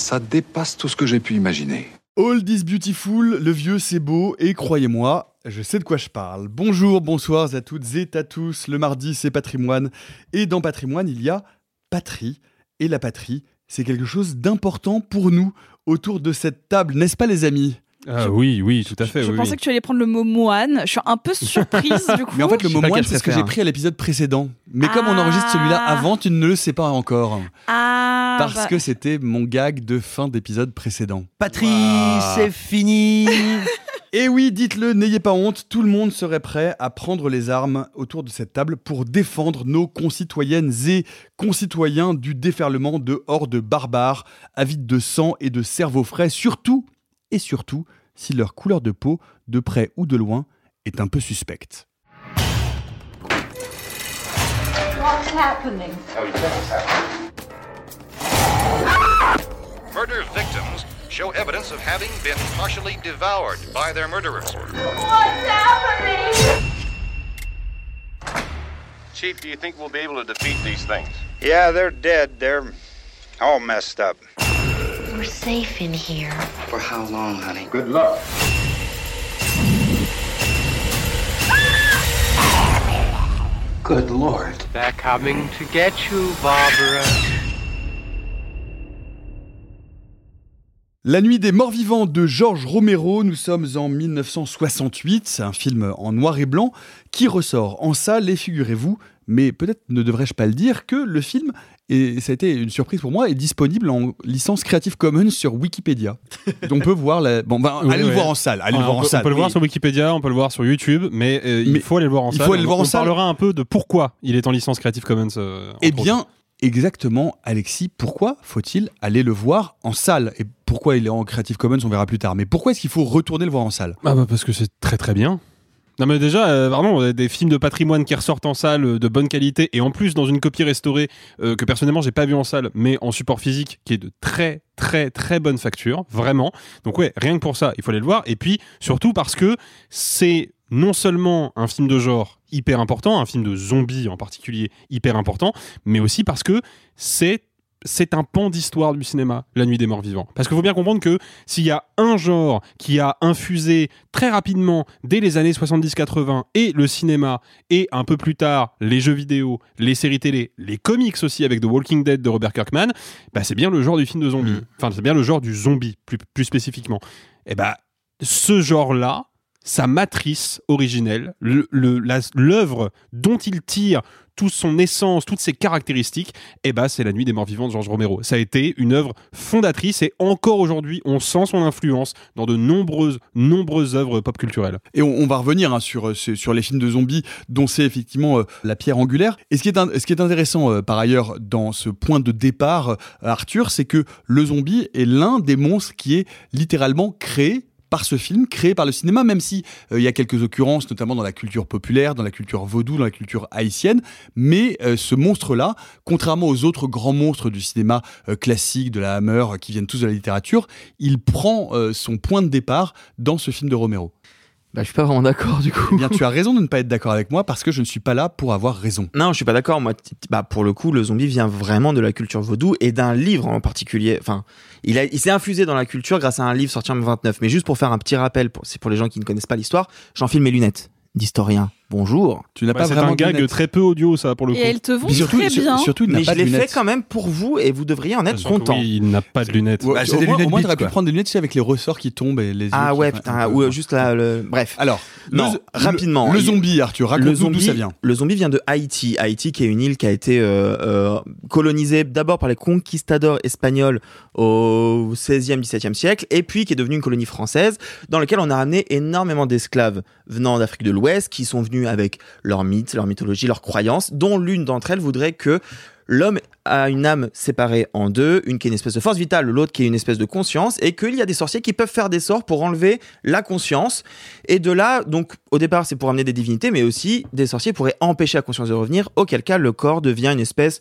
Ça dépasse tout ce que j'ai pu imaginer. All is beautiful, le vieux c'est beau, et croyez-moi, je sais de quoi je parle. Bonjour, bonsoir à toutes et à tous, le mardi c'est patrimoine, et dans patrimoine il y a patrie, et la patrie c'est quelque chose d'important pour nous autour de cette table, n'est-ce pas les amis? Ah oui, oui, tout à fait. Je oui, pensais oui. que tu allais prendre le mot moine. Je suis un peu surprise du coup. Mais en fait le mot moine c'est ce que j'ai pris à l'épisode précédent. Mais comme on enregistre celui-là Ah. avant, tu ne le sais pas encore. Ah, Parce bah, que c'était mon gag de fin d'épisode précédent. Patrie, Ouah. c'est fini Et oui, dites-le, n'ayez pas honte, tout le monde serait prêt à prendre les armes autour de cette table pour défendre nos concitoyennes et concitoyens du déferlement de hordes barbares, avides de sang et de cerveau frais, surtout et surtout si leur couleur de peau, de près ou de loin, est un peu suspecte. What's happening? Murder victims show evidence of having been partially devoured by their murderers. What's happening? Chief, do you think we'll be able to defeat these things? Yeah, they're dead. They're all messed up. Safe in here. For how long, honey? Good luck. Good lord. They're coming to get you, Barbara. La nuit des morts vivants de Georges Romero, nous sommes en 1968, c'est un film en noir et blanc qui ressort en salle et figurez-vous, mais peut-être ne devrais-je pas le dire, que le film, et ça a été une surprise pour moi, est disponible en licence Creative Commons sur Wikipédia. Donc on peut voir la... Bon, ben, Oui, allez le voir en salle, allez le Ah, voir on en peut, salle. on peut le voir sur Wikipédia, on peut le voir sur YouTube, mais, euh, Mais il faut aller le voir en il salle. faut aller le voir on en salle. parlera un peu de pourquoi il est en licence Creative Commons. euh, Eh bien, autres. exactement, Alexis, pourquoi faut-il aller le voir en salle? Et pourquoi il est en Creative Commons, on verra plus tard. Mais pourquoi est-ce qu'il faut retourner le voir en salle? Ah bah parce que c'est très très bien. Non mais déjà, euh, pardon, euh, des films de patrimoine qui ressortent en salle euh, de bonne qualité et en plus dans une copie restaurée euh, que personnellement j'ai pas vu en salle, mais en support physique qui est de très très très bonne facture, vraiment. Donc ouais, rien que pour ça, il faut aller le voir. Et puis surtout parce que c'est non seulement un film de genre hyper important, un film de zombies en particulier hyper important, mais aussi parce que c'est c'est un pan d'histoire du cinéma, La Nuit des Morts Vivants. Parce qu'il faut bien comprendre que s'il y a un genre qui a infusé très rapidement dès les années 70-80 et le cinéma et un peu plus tard les jeux vidéo, les séries télé, les comics aussi avec The Walking Dead de Robert Kirkman, bah c'est bien le genre du film de zombie. Mm. Enfin, c'est bien le genre du zombie plus, plus spécifiquement. Et bah ce genre-là, sa matrice originelle, l'œuvre dont il tire toute son essence, toutes ses caractéristiques, eh ben, c'est La Nuit des Morts Vivants de Georges Romero. Ça a été une œuvre fondatrice et encore aujourd'hui, on sent son influence dans de nombreuses, nombreuses œuvres pop culturelles. Et on, va revenir hein, sur, euh, sur les films de zombies dont c'est effectivement euh, la pierre angulaire. Et ce qui est, ce qui est intéressant euh, par ailleurs dans ce point de départ, Arthur, c'est que le zombie est l'un des monstres qui est littéralement créé par ce film, créé par le cinéma, même si euh, il y a quelques occurrences, notamment dans la culture populaire, dans la culture vaudou, dans la culture haïtienne. Mais euh, ce monstre-là, contrairement aux autres grands monstres du cinéma euh, classique, de la Hammer, qui viennent tous de la littérature, il prend son point de départ dans ce film de Romero. Bah, je suis pas vraiment d'accord du coup. Eh bien, tu as raison de ne pas être d'accord avec moi parce que je ne suis pas là pour avoir raison. Non, je suis pas d'accord. Moi, t- bah, pour le coup, le zombie vient vraiment de la culture vaudou et d'un livre en particulier. Enfin, il, a, il s'est infusé dans la culture grâce à un livre sorti en 29. Mais juste pour faire un petit rappel, pour, c'est pour les gens qui ne connaissent pas l'histoire, j'enfile mes lunettes d'historien. Bonjour. Tu n'as Bah, pas c'est vraiment un de gag lunettes. très peu audio, ça, pour le Et coup. elles te vont surtout, très sur- bien. surtout, il n'a Mais pas je de l'ai fait lunettes. quand même pour vous et vous devriez en être Surtout, content. oui, il n'a pas de lunettes. Bah, c'est au des moins, lunettes au moins, t'aurais pu prendre des lunettes tu sais, avec les ressorts qui tombent et les yeux. Ah ouais, putain, un ou juste là, le... bref. Alors, Non, le- rapidement. Le, zombie, Arthur, le raconte-nous zombie, d'où ça vient. le zombie vient de Haïti. Haïti, qui est une île qui a été euh, euh, colonisée d'abord par les conquistadors espagnols au 16e, 17e siècle, et puis qui est devenue une colonie française, dans laquelle on a ramené énormément d'esclaves venant d'Afrique de l'Ouest, qui sont venus avec leurs mythes, leur mythologie, leurs croyances, dont l'une d'entre elles voudrait que l'homme a une âme séparée en deux, une qui est une espèce de force vitale, l'autre qui est une espèce de conscience, et qu'il y a des sorciers qui peuvent faire des sorts pour enlever la conscience. Et de là, donc, au départ, c'est pour amener des divinités, mais aussi des sorciers pourraient empêcher la conscience de revenir, auquel cas le corps devient une espèce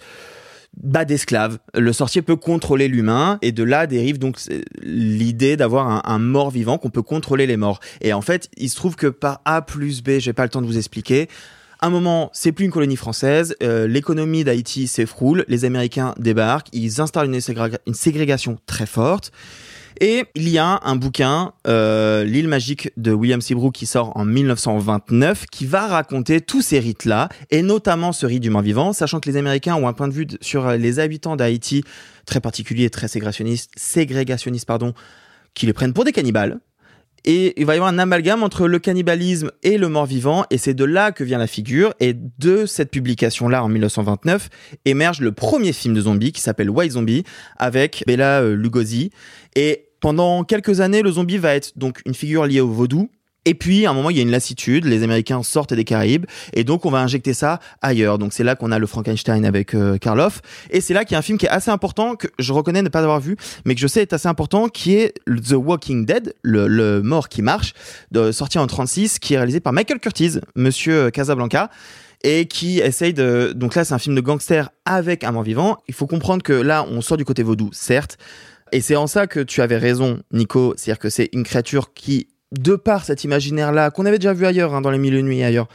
bah, d'esclave. Le sorcier peut contrôler l'humain, et de là dérive donc c'est l'idée d'avoir un, mort vivant, qu'on peut contrôler les morts. Et en fait, il se trouve que par A plus B, j'ai pas le temps de vous expliquer, un moment, c'est plus une colonie française, euh, l'économie d'Haïti s'effroule, les Américains débarquent, ils installent une ségrégation très forte. Et il y a un bouquin, euh, L'île magique de William Seabrook, qui sort en 1929, qui va raconter tous ces rites-là, et notamment ce rite du mort vivant, sachant que les Américains ont un point de vue sur les habitants d'Haïti très particulier, très ségrégationniste, ségrégationniste pardon, qui les prennent pour des cannibales. Et il va y avoir un amalgame entre le cannibalisme et le mort-vivant, et c'est de là que vient la figure. Et de cette publication-là, en 1929, émerge le premier film de zombie qui s'appelle White Zombie, avec Bella euh, Lugosi. Et pendant quelques années, le zombie va être donc une figure liée au vaudou. Et puis, à un moment, il y a une lassitude, les Américains sortent des Caraïbes, et donc on va injecter ça ailleurs. Donc c'est là qu'on a le Frankenstein avec euh, Karloff, et c'est là qu'il y a un film qui est assez important, que je reconnais ne pas avoir vu, mais que je sais est assez important, qui est The Walking Dead, le, le mort qui marche, de, sorti en 36, qui est réalisé par Michael Curtiz, Monsieur Casablanca, et qui essaye de... Donc là, c'est un film de gangster avec un mort vivant. Il faut comprendre que là, on sort du côté vaudou, certes, et c'est en ça que tu avais raison, Nico, c'est-à-dire que c'est une créature qui de par cet imaginaire-là, qu'on avait déjà vu ailleurs, hein, dans les mille nuits ailleurs,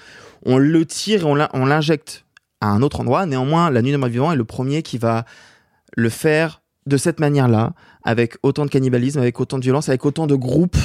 on le tire et on l'injecte à un autre endroit. Néanmoins, la nuit des morts vivants est le premier qui va le faire de cette manière-là, avec autant de cannibalisme, avec autant de violence, avec autant de groupes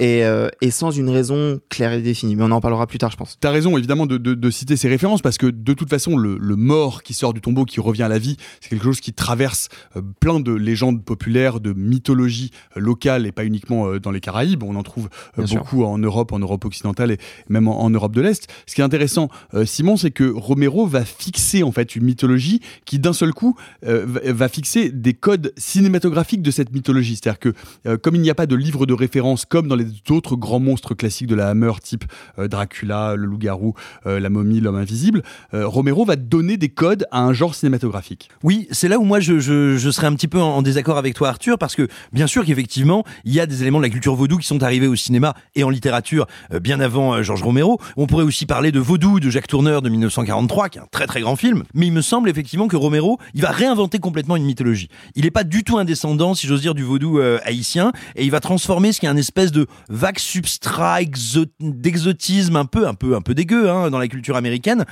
et, euh, et sans une raison claire et définie. Mais on en parlera plus tard, je pense. T'as raison évidemment de, de- de citer ces références parce que de toute façon le, le mort qui sort du tombeau, qui revient à la vie, c'est quelque chose qui traverse euh, plein de légendes populaires, de mythologies euh, locales et pas uniquement dans les Caraïbes. On en trouve sûr. beaucoup en Europe, en Europe occidentale et même en, en Europe de l'Est. Ce qui est intéressant, Simon, c'est que Romero va fixer en fait une mythologie qui d'un seul coup va, fixer des codes cinématographiques de cette mythologie. C'est-à-dire que comme il n'y a pas de livre de référence comme dans les autres grands monstres classiques de la Hammer, type euh, Dracula, le loup-garou, euh, la momie, l'homme invisible, euh, Romero va donner des codes à un genre cinématographique. Oui, c'est là où moi je, serais un petit peu en, désaccord avec toi Arthur, parce que bien sûr qu'effectivement, il y a des éléments de la culture vaudou qui sont arrivés au cinéma et en littérature bien avant Georges Romero. On pourrait aussi parler de Vaudou de Jacques Tourneur de 1943, qui est un très très grand film, mais il me semble effectivement que Romero, il va réinventer complètement une mythologie. Il n'est pas du tout un descendant, si j'ose dire, du vaudou haïtien, et il va transformer ce qui est un espèce de vague substrat exo- d'exotisme un peu, un peu, un peu dégueu hein, dans la culture américaine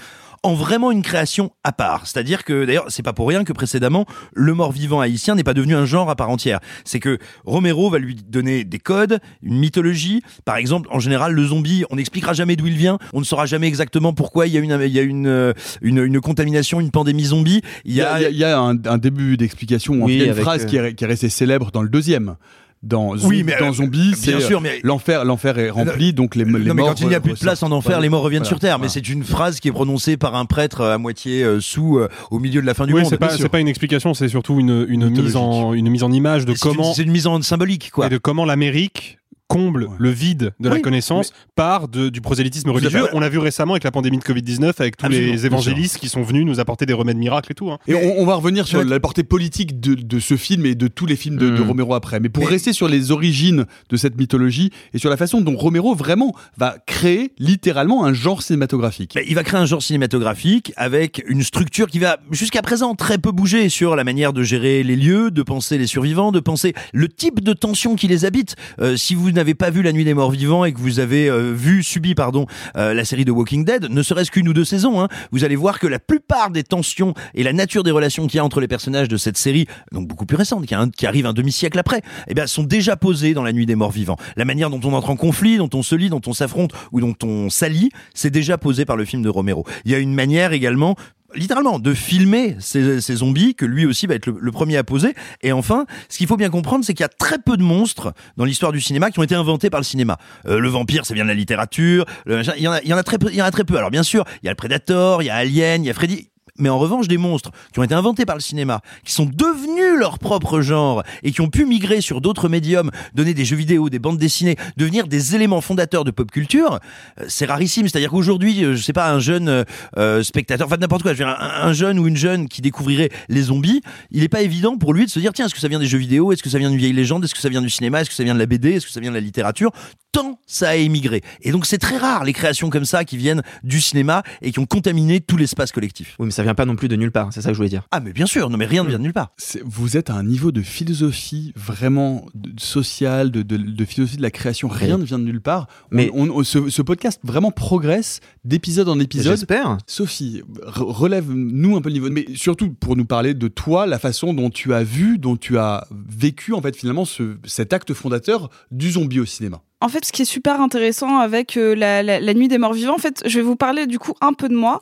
en vraiment une création à part. C'est-à-dire que, d'ailleurs, c'est pas pour rien que précédemment, le mort-vivant haïtien n'est pas devenu un genre à part entière. C'est que Romero va lui donner des codes, une mythologie. Par exemple, en général, le zombie, on n'expliquera jamais d'où il vient, on ne saura jamais exactement pourquoi il y a une, il y a une, euh, une, une contamination, une pandémie zombie. Il y a, il y a- il y a un, un début d'explication, Oui, il y a une phrase euh, qui, est, qui est restée célèbre dans le deuxième. Dans, Oui, mais, dans euh, Zombie, c'est bien sûr, mais- l'enfer, l'enfer est rempli, donc les, les non, mais morts quand il n'y a re- plus de place en enfer, les morts reviennent Voilà. sur terre. Mais c'est une phrase qui est prononcée par un prêtre euh, à moitié euh, sous, euh, au milieu de la fin du Oui, monde. c'est pas, c'est pas une explication, c'est surtout une, une mise en, une mise en image de C'est une- comment, C'est une mise en symbolique, quoi. et de comment l'Amérique comble le vide de la connaissance par de- du prosélytisme religieux. On l'a vu récemment avec la pandémie de Covid-19, avec tous Absolument, les évangélistes qui sont venus nous apporter des remèdes miracles et tout. hein. Et on, on va revenir sur la portée politique de, de ce film et de tous les films de, de Mm. Romero après. Mais pour Mais- rester sur les origines de cette mythologie et sur la façon dont Romero vraiment va créer littéralement un genre cinématographique. Ben, il va créer un genre cinématographique avec une structure qui va jusqu'à présent très peu bouger sur la manière de gérer les lieux, de penser les survivants, de penser le type de tension qui les habite. Euh, si vous n'avez pas vu La Nuit des Morts Vivants et que vous avez euh, vu, subi, pardon, euh, la série de Walking Dead, ne serait-ce qu'une ou deux saisons, hein, vous allez voir que la plupart des tensions et la nature des relations qu'il y a entre les personnages de cette série, donc beaucoup plus récente, qui, qui arrive un demi-siècle après, eh bien, sont déjà posées dans La Nuit des Morts Vivants. La manière dont on entre en conflit, dont on se lie, dont on s'affronte ou dont on s'allie, c'est déjà posé par le film de Romero. Il y a une manière également littéralement de filmer ces, zombies que lui aussi va être le, premier à poser. Et enfin ce qu'il faut bien comprendre c'est qu'il y a très peu de monstres dans l'histoire du cinéma qui ont été inventés par le cinéma. Euh, le vampire ça vient de la littérature très peu il y en a très peu. Alors bien sûr il y a le Predator il y a Alien il y a Freddy mais en revanche, des monstres qui ont été inventés par le cinéma, qui sont devenus leur propre genre et qui ont pu migrer sur d'autres médiums, donner des jeux vidéo, des bandes dessinées, devenir des éléments fondateurs de pop culture, euh, c'est rarissime. C'est-à-dire qu'aujourd'hui, euh, je sais pas, un jeune euh, spectateur, enfin n'importe quoi, je veux dire, un, un jeune ou une jeune qui découvrirait les zombies, il n'est pas évident pour lui de se dire tiens, est-ce que ça vient des jeux vidéo, est-ce que ça vient d'une vieille légende, est-ce que ça vient du cinéma, est-ce que ça vient de la BD, est-ce que ça vient de la littérature? Tant ça a émigré. Et donc c'est très rare les créations comme ça qui viennent du cinéma et qui ont contaminé tout l'espace collectif. Oui, mais ça vient pas non plus de nulle part, c'est ça que je voulais dire. Ah mais bien sûr, non mais rien ne vient de nulle part. C'est- Vous êtes à un niveau de philosophie vraiment de- sociale, de, de- de philosophie de la création. Rien ne vient de nulle part. On- Mais- on, on- ce, ce podcast vraiment progresse d'épisode en épisode. J'espère. Sophie, re- relève-nous un peu le niveau. Mais surtout pour nous parler de toi, la façon dont tu as vu, dont tu as vécu en fait finalement ce- cet acte fondateur du zombie au cinéma. En fait, ce qui est super intéressant avec euh, la, la- nuit des morts vivants, en fait, je vais vous parler du coup un peu de moi.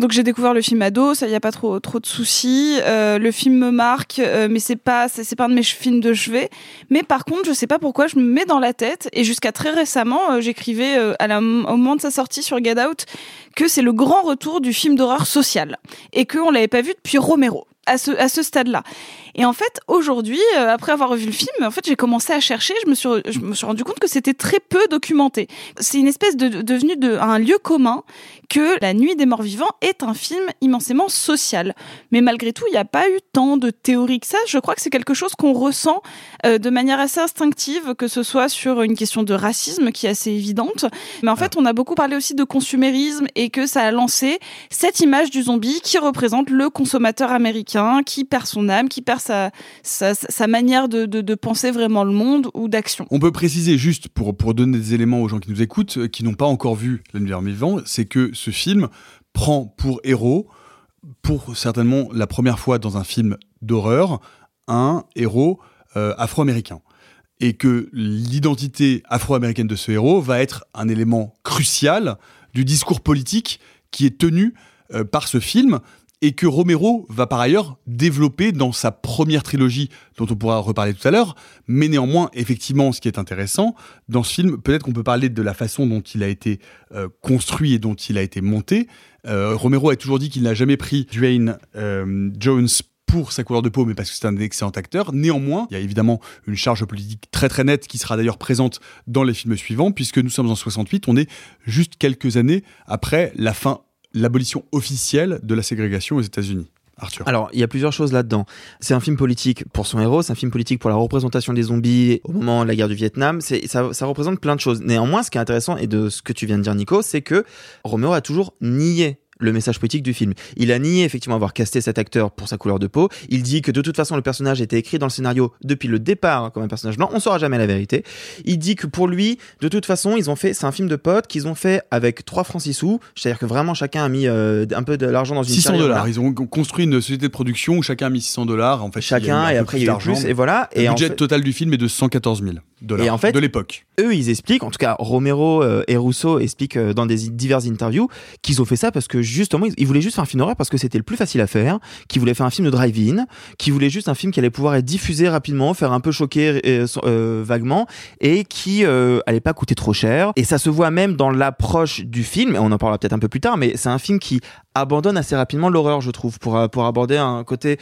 Donc j'ai découvert le film ado, ça y a pas trop trop de soucis. Euh, le film me marque, euh, mais c'est pas c'est pas un de mes films de chevet. Mais par contre, je sais pas pourquoi je me mets dans la tête et jusqu'à très récemment, j'écrivais au moment de sa sortie sur Get Out que c'est le grand retour du film d'horreur social et qu'on l'avait pas vu depuis Romero à ce à ce stade-là. Et en fait, aujourd'hui, euh, après avoir vu le film, en fait, j'ai commencé à chercher. Je me suis, je me suis rendu compte que c'était très peu documenté. C'est une espèce de, de- devenu de, un lieu commun que La Nuit des Morts Vivants est un film immensément social. Mais malgré tout, il n'y a pas eu tant de théorie que ça. Je crois que c'est quelque chose qu'on ressent euh, de manière assez instinctive, que ce soit sur une question de racisme qui est assez évidente. Mais en fait, on a beaucoup parlé aussi de consumérisme et que ça a lancé cette image du zombie qui représente le consommateur américain, qui perd son âme, qui perd sa, sa, manière de, de, de penser vraiment le monde ou d'action. On peut préciser juste pour, pour donner des éléments aux gens qui nous écoutent, euh, qui n'ont pas encore vu L'univers vivant, c'est que ce film prend pour héros, pour certainement la première fois dans un film d'horreur, un héros euh, afro-américain. Et que l'identité afro-américaine de ce héros va être un élément crucial du discours politique qui est tenu euh, par ce film et que Romero va par ailleurs développer dans sa première trilogie, dont on pourra reparler tout à l'heure. Mais néanmoins, effectivement, ce qui est intéressant dans ce film, peut-être qu'on peut parler de la façon dont il a été euh, construit et dont il a été monté. Euh, Romero a toujours dit qu'il n'a jamais pris Dwayne euh, Jones pour sa couleur de peau, mais parce que c'est un excellent acteur. Néanmoins, il y a évidemment une charge politique très très nette qui sera d'ailleurs présente dans les films suivants, puisque nous sommes en 68, on est juste quelques années après la fin l'abolition officielle de la ségrégation aux États-Unis. Arthur. Alors, il y a plusieurs choses là-dedans. C'est un film politique pour son héros, c'est un film politique pour la représentation des zombies au moment de la guerre du Vietnam. C'est, ça, ça représente plein de choses. Néanmoins, ce qui est intéressant, et de ce que tu viens de dire, Nico, c'est que Romero a toujours nié le message politique du film. Il a nié effectivement avoir casté cet acteur pour sa couleur de peau. Il dit que de toute façon le personnage était écrit dans le scénario depuis le départ comme un personnage blanc. On saura jamais la vérité. Il dit que pour lui, de toute façon, ils ont fait, c'est un film de potes qu'ils ont fait avec 3 francs 6 sous. C'est-à-dire que vraiment chacun a mis euh, un peu de l'argent dans une 600 carrière. dollars. Ils ont construit une société de production où chacun a mis 600 dollars. En fait, Chacun, et après, il y a eu plus, mais et voilà. Le Et en budget fait- total du film est de 114 000 dollars Et en fait, de l'époque. eux, ils expliquent, en tout cas Romero euh, et Rousseau expliquent euh, dans des diverses interviews qu'ils ont fait ça parce que justement, ils, ils voulaient juste faire un film d'horreur parce que c'était le plus facile à faire, qu'ils voulaient faire un film de drive-in, qu'ils voulaient juste un film qui allait pouvoir être diffusé rapidement, faire un peu choquer euh, euh, vaguement et qui euh, allait pas coûter trop cher. Et ça se voit même dans l'approche du film, et on en parlera peut-être un peu plus tard, mais c'est un film qui abandonne assez rapidement l'horreur, je trouve, pour, pour aborder un côté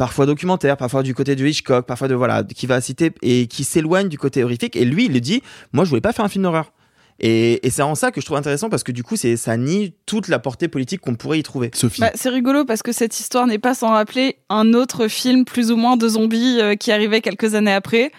parfois documentaire, parfois du côté de Hitchcock, parfois de voilà, qui va citer et qui s'éloigne du côté horrifique. Et lui, il le dit, moi, je voulais pas faire un film d'horreur. Et, et c'est en ça que je trouve intéressant parce que du coup, c'est ça nie toute la portée politique qu'on pourrait y trouver. Sophie. Bah, c'est rigolo parce que cette histoire n'est pas sans rappeler un autre film plus ou moins de zombies euh, qui arrivait quelques années après.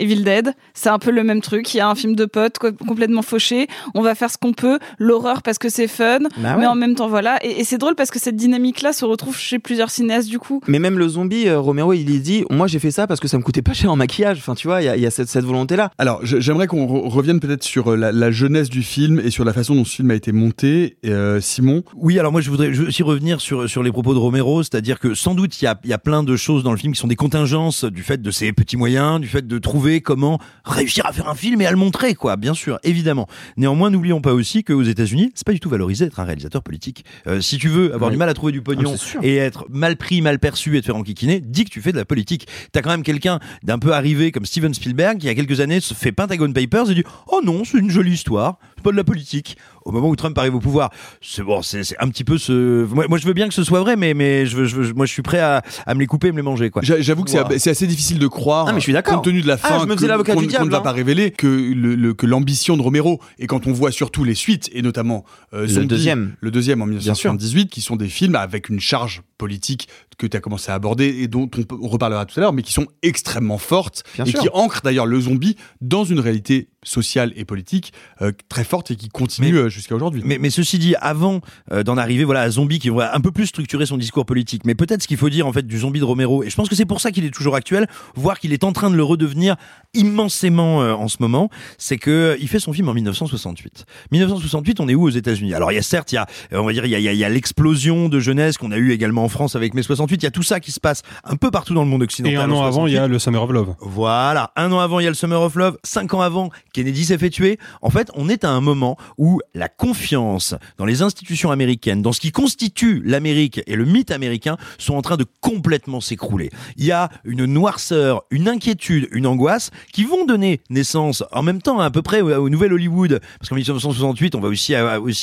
Evil Dead, c'est un peu le même truc. Il y a un film de potes co- complètement fauché. On va faire ce qu'on peut, l'horreur parce que c'est fun, Bah mais en même temps voilà. Et, et c'est drôle parce que cette dynamique-là se retrouve chez plusieurs cinéastes du coup. Mais même le zombie, euh, Romero, il y dit Moi j'ai fait ça parce que ça me coûtait pas cher en maquillage. Enfin, tu vois, il y a, il y a cette, cette volonté-là. Alors, j'aimerais qu'on re- revienne peut-être sur euh, la, la jeunesse du film et sur la façon dont ce film a été monté. Euh, Simon? Oui, alors moi je voudrais aussi revenir sur, sur les propos de Romero, c'est-à-dire que sans doute il y a, il y a plein de choses dans le film qui sont des contingences du fait de ses petits moyens, du fait de trouver comment réussir à faire un film et à le montrer, quoi, bien sûr, évidemment. Néanmoins, n'oublions pas aussi qu'aux États-Unis, c'est pas du tout valorisé d'être un réalisateur politique. Euh, si tu veux avoir du mal à trouver du pognon Ah, et être mal pris, mal perçu et te faire enquiquiner, dis que tu fais de la politique. T'as quand même quelqu'un d'un peu arrivé comme Steven Spielberg qui, il y a quelques années, se fait Pentagon Papers et dit Oh non, c'est une jolie histoire, pas de la politique. Au moment où Trump arrive au pouvoir, c'est bon, c'est un petit peu ce. Moi, moi, je veux bien que ce soit vrai, mais, mais je veux, je veux- moi, je suis prêt à, à me les couper et me les manger, quoi. J'a- J'avoue que c'est Wow. c'est assez difficile de croire, Ah, mais je suis d'accord. compte tenu de la Ah, fin je me l'avocat du qu'on diable, ne va hein. pas révéler, que le- le- que l'ambition de Romero, et quand on voit surtout les suites, et notamment euh, Le deuxième. le deuxième en sûr. 1978, qui sont des films avec une charge politique que tu as commencé à aborder et dont on, reparlera tout à l'heure, mais qui sont extrêmement fortes Bien et sûr. qui ancrent d'ailleurs le zombie dans une réalité sociale et politique euh, très forte et qui continue euh, jusqu'à aujourd'hui. Mais, mais ceci dit, avant euh, d'en arriver voilà, à Zombie, qui va un peu plus structurer son discours politique, mais peut-être ce qu'il faut dire en fait du Zombie de Romero, et je pense que c'est pour ça qu'il est toujours actuel, voire qu'il est en train de le redevenir immensément en ce moment, c'est que il fait son film en 1968. 1968, on est où aux États-Unis? Alors il y a certes, il y a, on va dire, y a- il y a l'explosion de jeunesse qu'on a eu également en France avec mai 68. Il y a tout ça qui se passe un peu partout dans le monde occidental. Et un an avant, il y 68. a le Summer of Love. Voilà, un an avant, il y a le Summer of Love, cinq ans avant, Kennedy s'est fait tuer. En fait, on est à un moment où la confiance dans les institutions américaines, dans ce qui constitue l'Amérique et le mythe américain, sont en train de complètement s'écrouler. Il y a une noirceur, une inquiétude, une angoisse qui vont donner naissance en même temps à peu près au, au nouvel Hollywood. Parce qu'en 1968, on va aussi,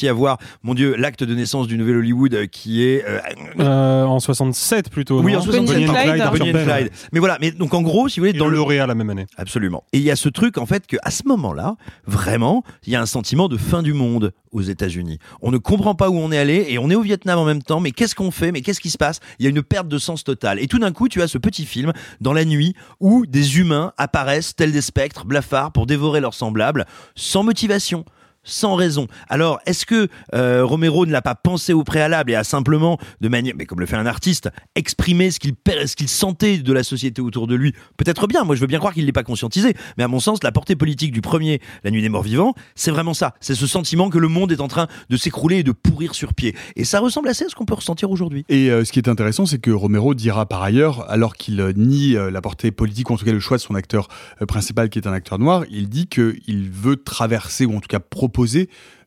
avoir, mon Dieu, l'acte de naissance du nouvel Hollywood qui est... euh, Euh, en 67 plutôt. oui, en 67. Bonnie and Clyde, Clyde, Bonnie Arthur and Penn. Clyde. Mais voilà, mais donc en gros, si vous voulez, dans le le lauréat la même année. Absolument. Et il y a ce truc en fait que à ce moment-là, vraiment, il y a un sentiment de fin du monde aux États-Unis. On ne comprend pas où on est allé et on est au Vietnam en même temps. Mais qu'est-ce qu'on fait? Mais qu'est-ce qui se passe? Il y a une perte de sens totale. Et tout d'un coup, tu as ce petit film dans la nuit où des humains apparaissent tels des spectres blafards pour dévorer leurs semblables sans motivation sans raison. Alors, est-ce que euh, Romero ne l'a pas pensé au préalable et a simplement, de manière, mais comme le fait un artiste, exprimé ce qu'il sentait de la société autour de lui? Peut-être bien. Moi, je veux bien croire qu'il l'ait pas conscientisé, mais à mon sens, la portée politique du premier, La Nuit des Morts Vivants, c'est vraiment ça. C'est ce sentiment que le monde est en train de s'écrouler et de pourrir sur pied. Et ça ressemble assez à ce qu'on peut ressentir aujourd'hui. Et euh, ce qui est intéressant, c'est que Romero dira par ailleurs, alors qu'il euh, nie la portée politique, en tout cas le choix de son acteur principal, qui est un acteur noir, il dit qu'il veut traverser, ou en tout cas proposer,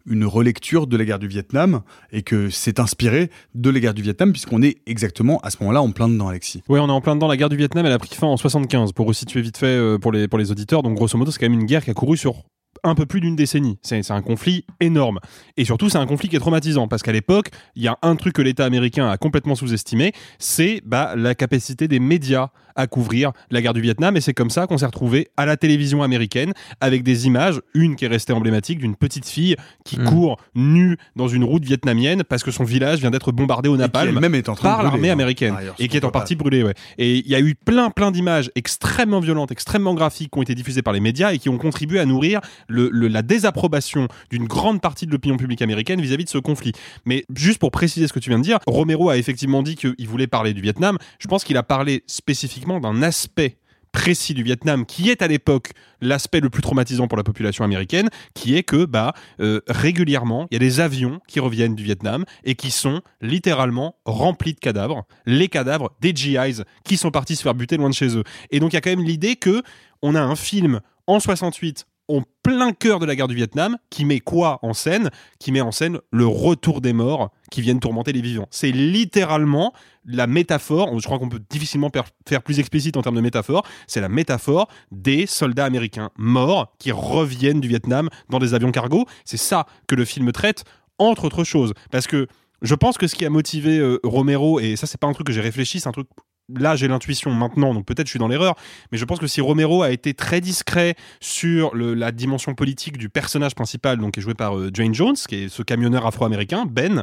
une relecture de la guerre du Vietnam, et que c'est inspiré de la guerre du Vietnam, puisqu'on est exactement à ce moment-là en plein dedans, Alexis. Ouais, on est en plein dedans. La guerre du Vietnam, elle a pris fin en 75, pour resituer vite fait euh, pour les, pour les auditeurs. Donc, grosso modo, c'est quand même une guerre qui a couru sur un peu plus d'une décennie. C'est un conflit énorme. Et surtout, c'est un conflit qui est traumatisant, parce qu'à l'époque, il y a un truc que l'État américain a complètement sous-estimé, c'est bah, la capacité des médias à couvrir la guerre du Vietnam. Et c'est comme ça qu'on s'est retrouvé à la télévision américaine, avec des images, une qui est restée emblématique, d'une petite fille qui Mm. court nue dans une route vietnamienne, parce que son village vient d'être bombardé au napalm même est en train de par l'armée hein, américaine et qui est en partie brûlée. Ouais. Et il y a eu plein plein d'images extrêmement violentes, extrêmement graphiques qui ont été diffusées par les médias et qui ont contribué à nourrir la désapprobation d'une grande partie de l'opinion publique américaine vis-à-vis de ce conflit. Mais juste pour préciser ce que tu viens de dire, Romero a effectivement dit qu'il voulait parler du Vietnam. Je pense qu'il a parlé spécifiquement d'un aspect précis du Vietnam qui est à l'époque l'aspect le plus traumatisant pour la population américaine qui est que bah euh, régulièrement il y a des avions qui reviennent du Vietnam et qui sont littéralement remplis de cadavres les cadavres des GIs qui sont partis se faire buter loin de chez eux et donc il y a quand même l'idée que on a un film en 68 en plein cœur de la guerre du Vietnam, qui met quoi en scène? Qui met en scène le retour des morts qui viennent tourmenter les vivants. C'est littéralement la métaphore, je crois qu'on peut difficilement faire plus explicite en termes de métaphore, c'est la métaphore des soldats américains morts qui reviennent du Vietnam dans des avions cargo. C'est ça que le film traite, entre autres choses. Parce que je pense que ce qui a motivé euh, Romero, et ça c'est pas un truc que j'ai réfléchi, c'est un truc là j'ai l'intuition maintenant, donc peut-être je suis dans l'erreur, mais je pense que si Romero a été très discret sur la dimension politique du personnage principal, donc qui est joué par euh, Dwayne Jones, qui est ce camionneur afro-américain, Ben,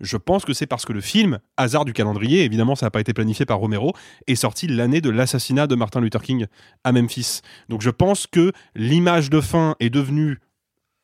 je pense que c'est parce que le film, hasard du calendrier, évidemment ça n'a pas été planifié par Romero, est sorti l'année de l'assassinat de Martin Luther King à Memphis. Donc je pense que l'image de fin est devenue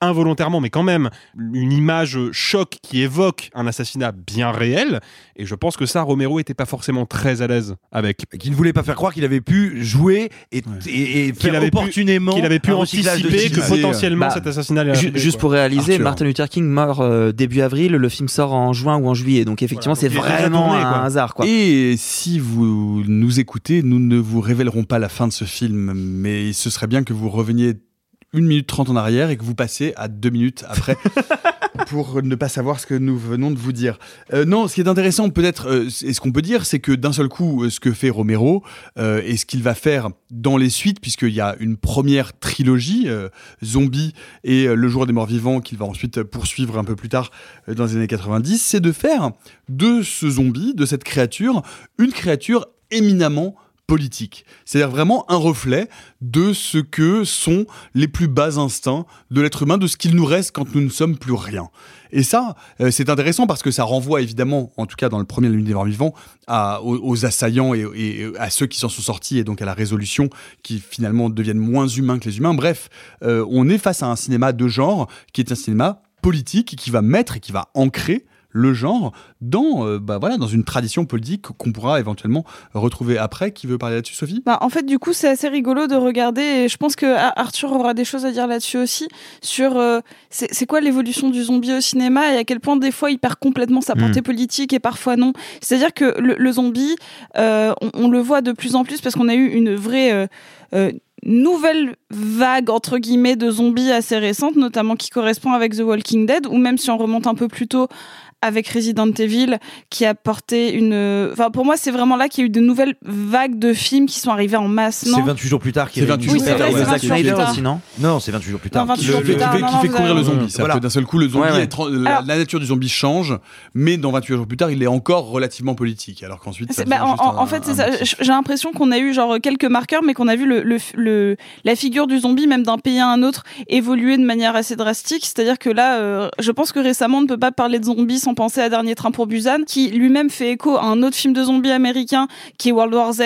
involontairement, mais quand même, une image choc qui évoque un assassinat bien réel. Et je pense que ça, Romero était pas forcément très à l'aise avec. Qui ne voulait pas faire croire qu'il avait pu jouer et, et, et Qu'il faire avait pu- opportunément. qu'il avait pu anticiper que potentiellement Bah, cet assassinat allait Ju- arriver, Juste quoi. pour réaliser, Arthur. Martin Luther King meurt euh, début avril, le film sort en juin ou en juillet. Donc effectivement, Voilà, c'est vraiment tourné, un quoi. hasard. Quoi. Et si vous nous écoutez, nous ne vous révélerons pas la fin de ce film, mais ce serait bien que vous reveniez une minute trente en arrière et que vous passiez à deux minutes après pour ne pas savoir ce que nous venons de vous dire. Euh, non, ce qui est intéressant peut-être, euh, et ce qu'on peut dire, c'est que d'un seul coup, euh, ce que fait Romero euh, et ce qu'il va faire dans les suites, puisqu'il y a une première trilogie, Zombie et Le jour des morts vivants, qu'il va ensuite poursuivre un peu plus tard dans les années 90, c'est de faire de ce zombie, de cette créature, une créature éminemment politique. C'est-à-dire vraiment un reflet de ce que sont les plus bas instincts de l'être humain, de ce qu'il nous reste quand nous ne sommes plus rien. Et ça, euh, c'est intéressant parce que ça renvoie évidemment, en tout cas dans le premier Morts Vivants, à, aux, aux assaillants et, et à ceux qui s'en sont sortis et donc à la résolution qui finalement deviennent moins humains que les humains. Bref, euh, on est face à un cinéma de genre qui est un cinéma politique qui va mettre et qui va ancrer le genre dans, euh, bah voilà, dans une tradition politique qu'on pourra éventuellement retrouver après. Qui veut parler là-dessus, Sophie? Bah, en fait, du coup, c'est assez rigolo de regarder, et je pense que Ar- Arthur aura des choses à dire là-dessus aussi, sur euh, c'est quoi l'évolution du zombie au cinéma et à quel point des fois il perd complètement sa portée politique et parfois non. C'est-à-dire que le, le zombie, euh, on, on le voit de plus en plus parce qu'on a eu une vraie... euh, euh, nouvelle vague entre guillemets de zombies assez récente notamment qui correspond avec The Walking Dead ou même si on remonte un peu plus tôt avec Resident Evil qui a porté une enfin pour moi c'est vraiment là qu'il y a eu de nouvelles vagues de films qui sont arrivés en masse non? C'est 28 jours plus tard qu'il y C'est avait 28 une- jours plus tard, Ouais, ouais. Zack Zack Snyder Snyder aussi, non Non, c'est 28 jours plus tard. Non, 28 Le- jours le- plus qui tard, fait, non, qui non, fait vous courir avez- le zombie. C'est-à-dire Voilà. que d'un seul coup, le zombie Ouais, ouais. est tra- la, la nature du zombie change, mais dans 28 jours plus tard, il est encore relativement politique. Alors qu'ensuite, C'est- bah, en, fait, c'est ça. J'ai l'impression qu'on a eu genre quelques marqueurs, mais qu'on a vu le, la figure du zombie, même d'un pays à un autre, évoluer de manière assez drastique. C'est-à-dire que là, euh, je pense que récemment, on ne peut pas parler de zombies sans penser à Dernier Train pour Busan, qui lui-même fait écho à un autre film de zombies américain, qui est World War Z,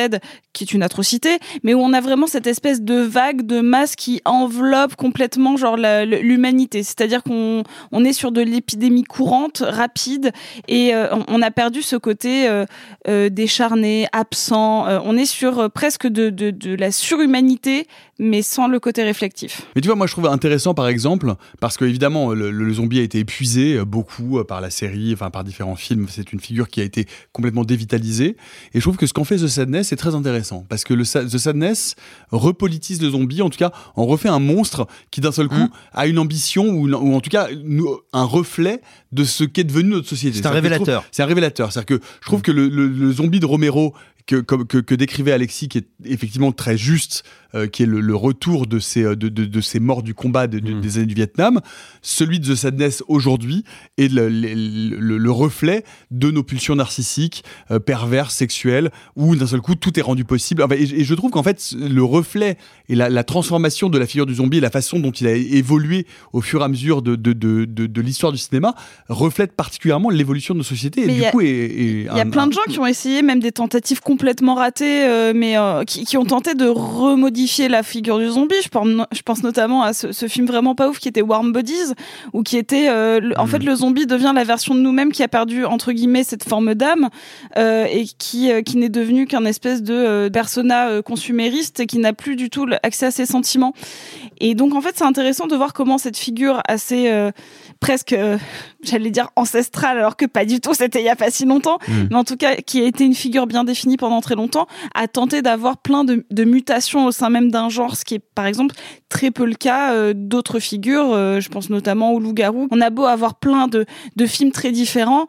qui est une atrocité, mais où on a vraiment cette espèce de vague de masse qui enveloppe complètement genre l'humanité. C'est-à-dire qu'on on est sur de l'épidémie courante, rapide, et euh, on- a perdu ce côté euh, décharné, absent. On est sur presque de la surhumanité, mais sans le côté réflectif. Mais tu vois, moi je trouve intéressant par exemple, parce que évidemment le, le zombie a été épuisé euh, beaucoup euh, par la série, enfin par différents films, c'est une figure qui a été complètement dévitalisée, et je trouve que ce qu'en fait The Sadness est très intéressant, parce que le, The Sadness repolitise le zombie, en tout cas on refait un monstre qui d'un seul coup Mm. a une ambition, ou, ou en tout cas nous- un reflet de ce qu'est devenu notre société. C'est un révélateur. C'est un révélateur, c'est-à-dire que je trouve que le, le- le zombie de Romero que, que, que décrivait Alexis, qui est effectivement très juste, euh, qui est le, le retour de ces, euh, de, de- de ces morts du combat de- de- des années du Vietnam, celui de The Sadness aujourd'hui est le, le- le- le reflet de nos pulsions narcissiques, euh, perverses, sexuelles, où d'un seul coup tout est rendu possible. Enfin, et, et je trouve qu'en fait le reflet et la, la transformation de la figure du zombie et la façon dont il a évolué au fur et à mesure de, de, de, de- de l'histoire du cinéma reflète particulièrement l'évolution de nos sociétés. Et il du y a- coup, est- est Il y a un- plein un- de gens qui ont essayé, même des tentatives complètement ratées, euh, mais euh, qui, qui ont tenté de remodifier la figure du zombie. Je pense, no- je pense notamment à ce, ce film vraiment pas ouf qui était Warm Bodies, où qui était, euh, le- en Mm. fait, le zombie devient la version de nous-mêmes qui a perdu entre guillemets cette forme d'âme et qui qui n'est devenu qu'un espèce de persona consumériste et qui n'a plus du tout accès à ses sentiments. Et donc en fait, c'est intéressant de voir comment cette figure assez presque, euh, j'allais dire ancestrale, alors que pas du tout, c'était il y a pas si longtemps, Mm. mais en tout cas qui a été une figure bien définie pendant très longtemps, a tenté d'avoir plein de, de mutations au sein même d'un genre, ce qui est par exemple très peu le cas euh, d'autres figures, euh, je pense notamment au loup-garou. On a beau avoir plein de, de films très différents,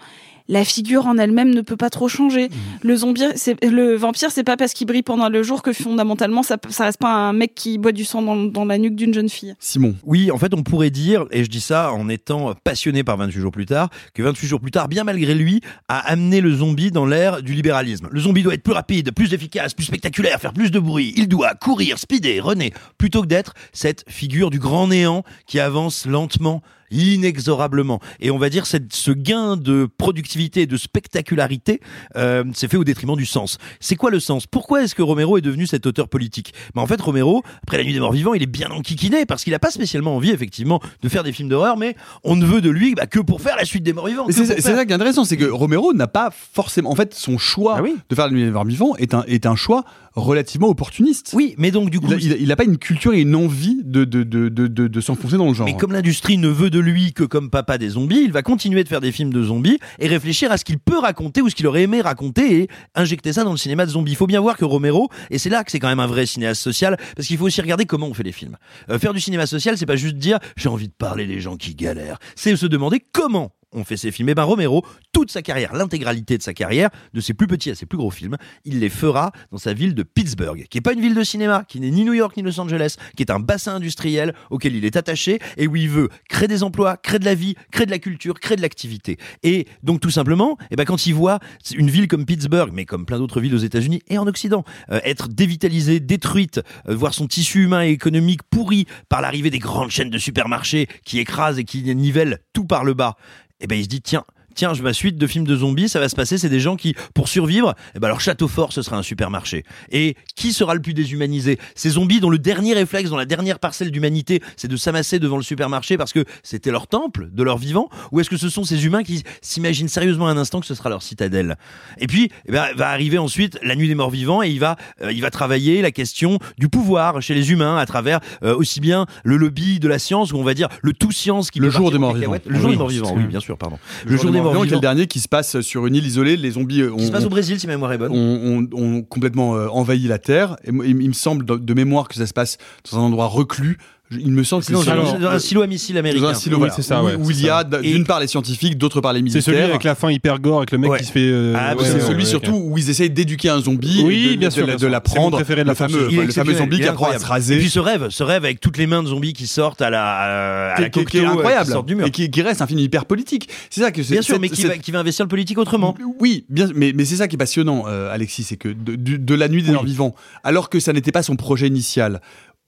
la figure en elle-même ne peut pas trop changer. Mmh. Le zombie, c'est le vampire, c'est pas parce qu'il brille pendant le jour que fondamentalement ça, ça reste pas un mec qui boit du sang dans, dans la nuque d'une jeune fille. Simon. Oui, en fait, on pourrait dire, et je dis ça en étant passionné par 28 jours plus tard, que 28 jours plus tard, bien malgré lui, a amené le zombie dans l'ère du libéralisme. Le zombie doit être plus rapide, plus efficace, plus spectaculaire, faire plus de bruit. Il doit courir, speeder, runner, plutôt que d'être cette figure du grand néant qui avance lentement inexorablement. Et on va dire cette, ce gain de productivité et de spectacularité euh, c'est fait au détriment du sens. C'est quoi le sens? Pourquoi est-ce que Romero est devenu cet auteur politique? Mais en fait, Romero, après La Nuit des Morts Vivants, il est bien enquiquiné parce qu'il n'a pas spécialement envie, effectivement, de faire des films d'horreur, mais on ne veut de lui bah, que pour faire la suite des Morts Vivants. C'est ça qui est intéressant, c'est que Romero n'a pas forcément. En fait, son choix Ah oui. de faire la nuit des morts vivants est un, est un choix relativement opportuniste. Oui, mais donc du coup. Il n'a pas une culture et une envie de, de, de, de, de, de s'enfoncer dans le genre. Mais comme l'industrie ne veut de lui que comme papa des zombies, il va continuer de faire des films de zombies et réfléchir à ce qu'il peut raconter ou ce qu'il aurait aimé raconter et injecter ça dans le cinéma de zombies. Il faut bien voir que Romero, et c'est là que c'est quand même un vrai cinéaste social, parce qu'il faut aussi regarder comment on fait les films. Euh, faire du cinéma social, c'est pas juste dire j'ai envie de parler des gens qui galèrent, c'est se demander comment on fait ces films. Et ben Romero, toute sa carrière, l'intégralité de sa carrière, de ses plus petits à ses plus gros films, il les fera dans sa ville de Pittsburgh, qui est pas une ville de cinéma, qui n'est ni New York ni Los Angeles, qui est un bassin industriel auquel il est attaché et où il veut créer des emplois, créer de la vie, créer de la culture, créer de l'activité. Et donc tout simplement, et ben quand il voit une ville comme Pittsburgh, mais comme plein d'autres villes aux États-Unis et en Occident, euh, être dévitalisée, détruite, euh, voir son tissu humain et économique pourri par l'arrivée des grandes chaînes de supermarchés qui écrasent et qui nivellent tout par le bas, et ben il se dit tiens tiens, je ma suite de films de zombies, ça va se passer, c'est des gens qui, pour survivre, eh ben leur château fort, ce sera un supermarché. Et qui sera le plus déshumanisé? Ces zombies dont le dernier réflexe, dans la dernière parcelle d'humanité, c'est de s'amasser devant le supermarché parce que c'était leur temple de leur vivant? Ou est-ce que ce sont ces humains qui s'imaginent sérieusement un instant que ce sera leur citadelle? Et puis, eh ben, va arriver ensuite la nuit des morts vivants et il va, euh, il va travailler la question du pouvoir chez les humains à travers euh, aussi bien le lobby de la science, ou on va dire le tout science qui Le jour des morts vivants. Le jour Oui, des morts vivants, oui, bien sûr, pardon. Le, jour des vivants, qui est le dernier qui se passe sur une île isolée. Les zombies ont, Qui se passe au Brésil, si ma mémoire est bonne. ont, ont- ont complètement euh, envahi la Terre. Et moi, il, il me semble de, de mémoire que ça se passe dans un endroit reclus. Il me semble que c'est dans, un silo à missile américain. dans un silo, Oui, voilà, c'est ça, ouais, où c'est il y a d'une part les scientifiques, d'autre part les C'est militaires. celui avec la fin hyper gore, avec le mec Ouais. qui se fait. euh, Ah, ouais, c'est celui ouais, surtout où ils essayent d'éduquer un zombie, Oui, et de, bien de sûr, de. C'est préféré de la le fameux, le fameux zombie qui apprend à se raser. Et puis ce rêve, ce rêve avec toutes les mains de zombies qui sortent à la, à, à la incroyable qui du mur. et qui, qui reste un film hyper politique. C'est ça que c'est. Bien sûr, mais qui va, qui va investir le politique autrement. Oui, bien, mais, mais c'est ça qui est passionnant, euh, Alexis, c'est que de la nuit des morts vivants, alors que ça n'était pas son projet initial,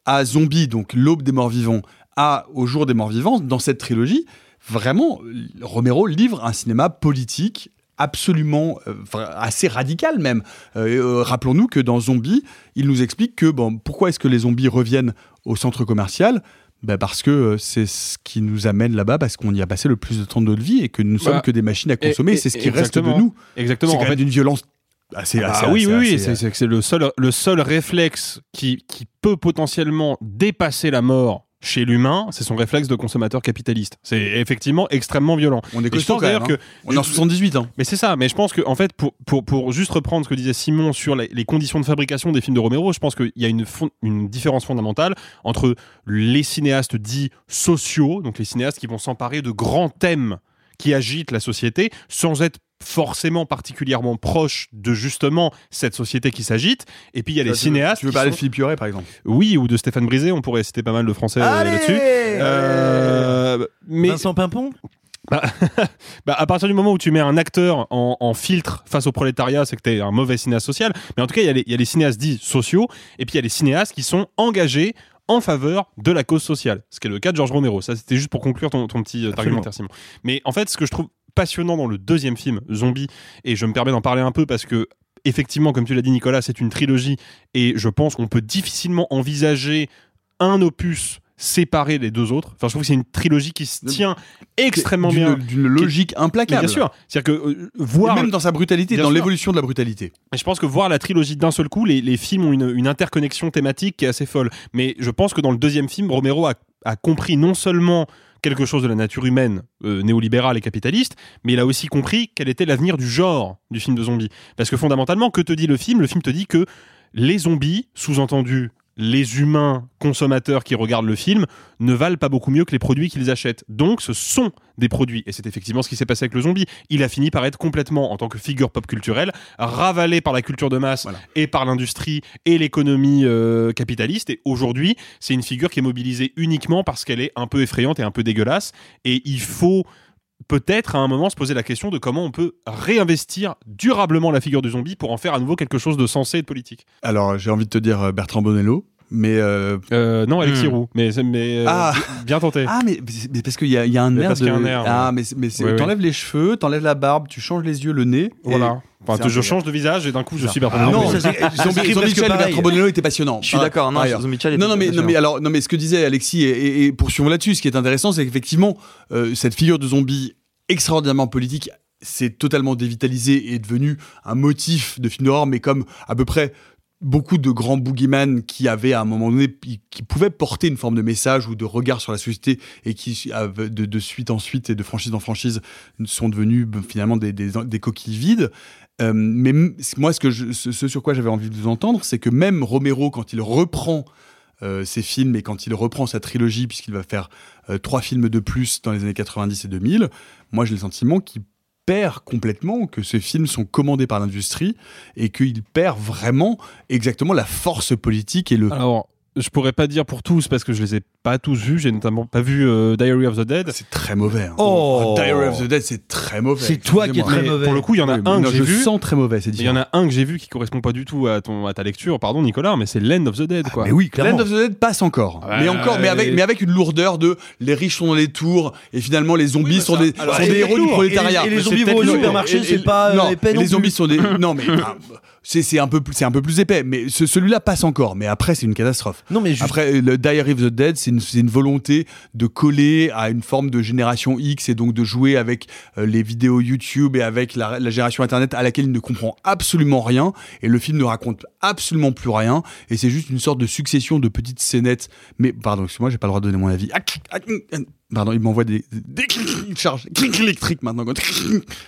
à Zombie, donc l'aube des morts vivants, à Au jour des morts vivants, dans cette trilogie, vraiment, Romero livre un cinéma politique absolument euh, assez radical même. Euh, euh, Rappelons-nous que dans Zombie, il nous explique que bon, pourquoi est-ce que les zombies reviennent au centre commercial? Ben parce que c'est ce qui nous amène là-bas, parce qu'on y a passé le plus de temps de notre vie et que nous ne sommes que des machines à consommer, c'est ce qui reste de nous. Exactement. C'est En quand même fait, d'une violence assez. Ah assez- oui, assez- oui, oui, assez- c'est- le seul, le seul réflexe qui, qui peut potentiellement dépasser la mort chez l'humain, c'est son réflexe de consommateur capitaliste. C'est effectivement extrêmement violent. On est costaud quand même, que hein. On est en 78, hein. mais c'est ça, mais je pense que en fait, pour, pour, pour juste reprendre ce que disait Simon sur les, les conditions de fabrication des films de Romero, je pense qu'il y a une, une différence fondamentale entre les cinéastes dits sociaux, donc les cinéastes qui vont s'emparer de grands thèmes qui agitent la société, sans être forcément particulièrement proches de justement cette société qui s'agite. Et puis il y a les cinéastes. Tu veux parler sont- de Philippe Puret, par exemple? Oui, ou de Stéphane Brisé, on pourrait citer pas mal de Français euh, là-dessus. Euh, mais Vincent Pimpon? Bah, bah, à partir du moment où tu mets un acteur en, en filtre face au prolétariat, c'est que t'es un mauvais cinéaste social. Mais en tout cas, il y, a les- il y a les cinéastes dits sociaux, et puis il y a les cinéastes qui sont engagés en faveur de la cause sociale. Ce qui est le cas de Georges Romero. Ça, c'était juste pour conclure ton, ton petit euh, argumentaire, Simon. Mais en fait, ce que je trouve passionnant dans le deuxième film, Zombie, et je me permets d'en parler un peu parce que effectivement, comme tu l'as dit, Nicolas, c'est une trilogie, et je pense qu'on peut difficilement envisager un opus séparé des deux autres. Enfin, je trouve que c'est une trilogie qui se tient extrêmement bien. D'une logique Mais implacable. bien sûr. C'est-à-dire que euh, voir. Et même dans sa brutalité, dans l'évolution de la brutalité. Et je pense que voir la trilogie d'un seul coup, les, les films ont une, une interconnexion thématique qui est assez folle. Mais je pense que dans le deuxième film, Romero a, a compris non seulement quelque chose de la nature humaine euh, néolibérale et capitaliste, mais il a aussi compris quel était l'avenir du genre du film de zombies. Parce que fondamentalement, que te dit le film? Le film te dit que les zombies, sous-entendu les humains consommateurs qui regardent le film ne valent pas beaucoup mieux que les produits qu'ils achètent. Donc ce sont des produits. Et c'est effectivement ce qui s'est passé avec le zombie. Il a fini par être complètement, en tant que figure pop culturelle, ravalé par la culture de masse et par l'industrie et l'économie euh, capitaliste. Et aujourd'hui, c'est une figure qui est mobilisée uniquement parce qu'elle est un peu effrayante et un peu dégueulasse. Et il faut peut-être à un moment se poser la question de comment on peut réinvestir durablement la figure du zombie pour en faire à nouveau quelque chose de sensé et de politique. Alors, j'ai envie de te dire euh, Bertrand Bonello, mais. Euh... Euh, non, Alexis Hmm. Roux, mais, mais euh, Ah. bien tenté. Ah, mais, mais parce qu'il y y a un air parce de. qu'il y a un air, ah, ouais. mais, t'enlèves les cheveux, t'enlèves la barbe, tu changes les yeux, le nez. et- Voilà. Enfin, je change de visage et d'un coup je suis Bertrand Ah Bonello. non, Zombie, pareil. Bertrand Bonello était passionnant. Je suis Ah, d'accord, non. Zombie non, non, mais, non, passionnant. mais alors, non, mais ce que disait Alexis, et, et, et poursuivons là-dessus, ce qui est intéressant, c'est qu'effectivement, euh, cette figure de zombie extraordinairement politique s'est totalement dévitalisée et est devenue un motif de film d'horreur, mais comme à peu près beaucoup de grands boogeyman qui avaient à un moment donné, qui pouvaient porter une forme de message ou de regard sur la société et qui, de, de suite en suite et de franchise en franchise, sont devenus ben, finalement des, coquilles vides. Euh, mais moi, ce, que ce, sur quoi j'avais envie de vous entendre, c'est que même Romero, quand il reprend ses films et quand il reprend sa trilogie, puisqu'il va faire euh, trois films de plus dans les années 90 et 2000, moi j'ai le sentiment qu'il perd complètement, que ces films sont commandés par l'industrie et qu'il perd vraiment exactement la force politique et le... je pourrais pas dire pour tous parce que je les ai pas tous vus. J'ai notamment pas vu euh, Diary of the Dead. C'est très mauvais. hein. Oh. Diary of the Dead, c'est très mauvais. C'est toi qui es très Mais mauvais. Pour le coup, il y en a Oui, un non, que j'ai je vu. sens très mauvais, c'est Il y en a un que j'ai vu qui correspond pas du tout à ton à ta lecture, pardon Nicolas, mais c'est Land of the Dead quoi. Mais oui, clairement. Land of the Dead passe encore, mais encore, mais avec, mais avec une lourdeur de les riches sont dans les tours et finalement les zombies sont des, alors, sont des héros du prolétariat. et les- et les Mais zombies vont au supermarché, c'est pas, euh, les zombies sont des, non mais c'est un peu plus c'est un peu plus épais, mais ce- celui-là passe encore, mais après c'est une catastrophe. Non, mais juste- Après le Diary of the Dead, c'est une, une volonté de coller à une forme de génération X et donc de jouer avec euh, les vidéos YouTube et avec la, la génération Internet à laquelle il ne comprend absolument rien et le film ne raconte absolument plus rien et c'est juste une sorte de succession de petites scénettes. Mais pardon, excuse-moi, j'ai pas le droit de donner mon avis. Ah, ah, ah, Pardon, il m'envoie des, des clics, charges clics électriques maintenant.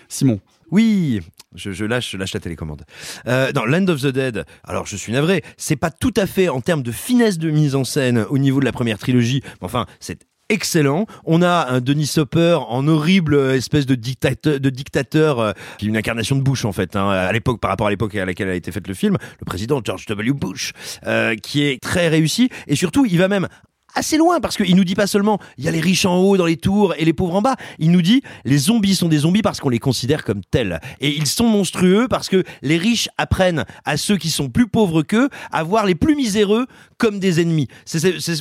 Simon. Oui, je, lâche, je lâche la télécommande. Euh, dans Land of the Dead, alors je suis navré, c'est pas tout à fait en termes de finesse de mise en scène au niveau de la première trilogie, mais enfin, c'est excellent. On a un Denis Hopper en horrible espèce de dictateur, de dictateur euh, qui est une incarnation de Bush en fait, hein, à l'époque par rapport à l'époque à laquelle a été fait le film, le président George W. Bush, euh, qui est très réussi et surtout il va même assez loin parce qu'il nous dit pas seulement il y a les riches en haut dans les tours et les pauvres en bas, il nous dit les zombies sont des zombies parce qu'on les considère comme tels et ils sont monstrueux parce que les riches apprennent à ceux qui sont plus pauvres qu'eux à voir les plus miséreux comme des ennemis.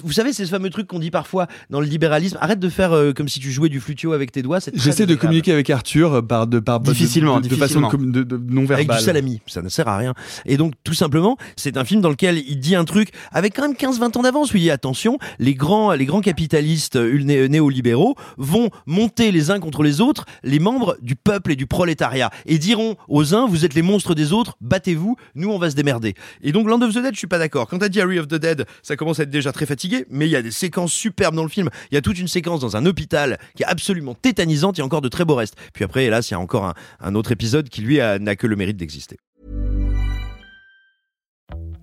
Vous savez c'est ce fameux truc qu'on dit parfois dans le libéralisme, arrête de faire euh, comme si tu jouais du flutio avec tes doigts, J'essaie de communiquer avec Arthur euh, par de par Difficilement, de, de façon difficilement. com- de, de non avec verbale. du salami, ça ne sert à rien. Et donc tout simplement, c'est un film dans lequel il dit un truc avec quand même 15-20 ans d'avance il dit attention, les grands les grands capitalistes euh, né- néolibéraux vont monter les uns contre les autres les membres du peuple et du prolétariat et diront aux uns vous êtes les monstres des autres, battez-vous, nous on va se démerder. Et donc Land of the Dead, je suis pas d'accord. Quand à Diary of the Dead, ça commence à être déjà très fatigué, mais il y a des séquences superbes dans le film. Il y a toute une séquence dans un hôpital qui est absolument tétanisante, il y a encore de très beaux restes. Puis après, hélas, il y a encore un, un autre épisode qui lui n'a que le mérite d'exister.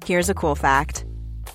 Here's a cool fact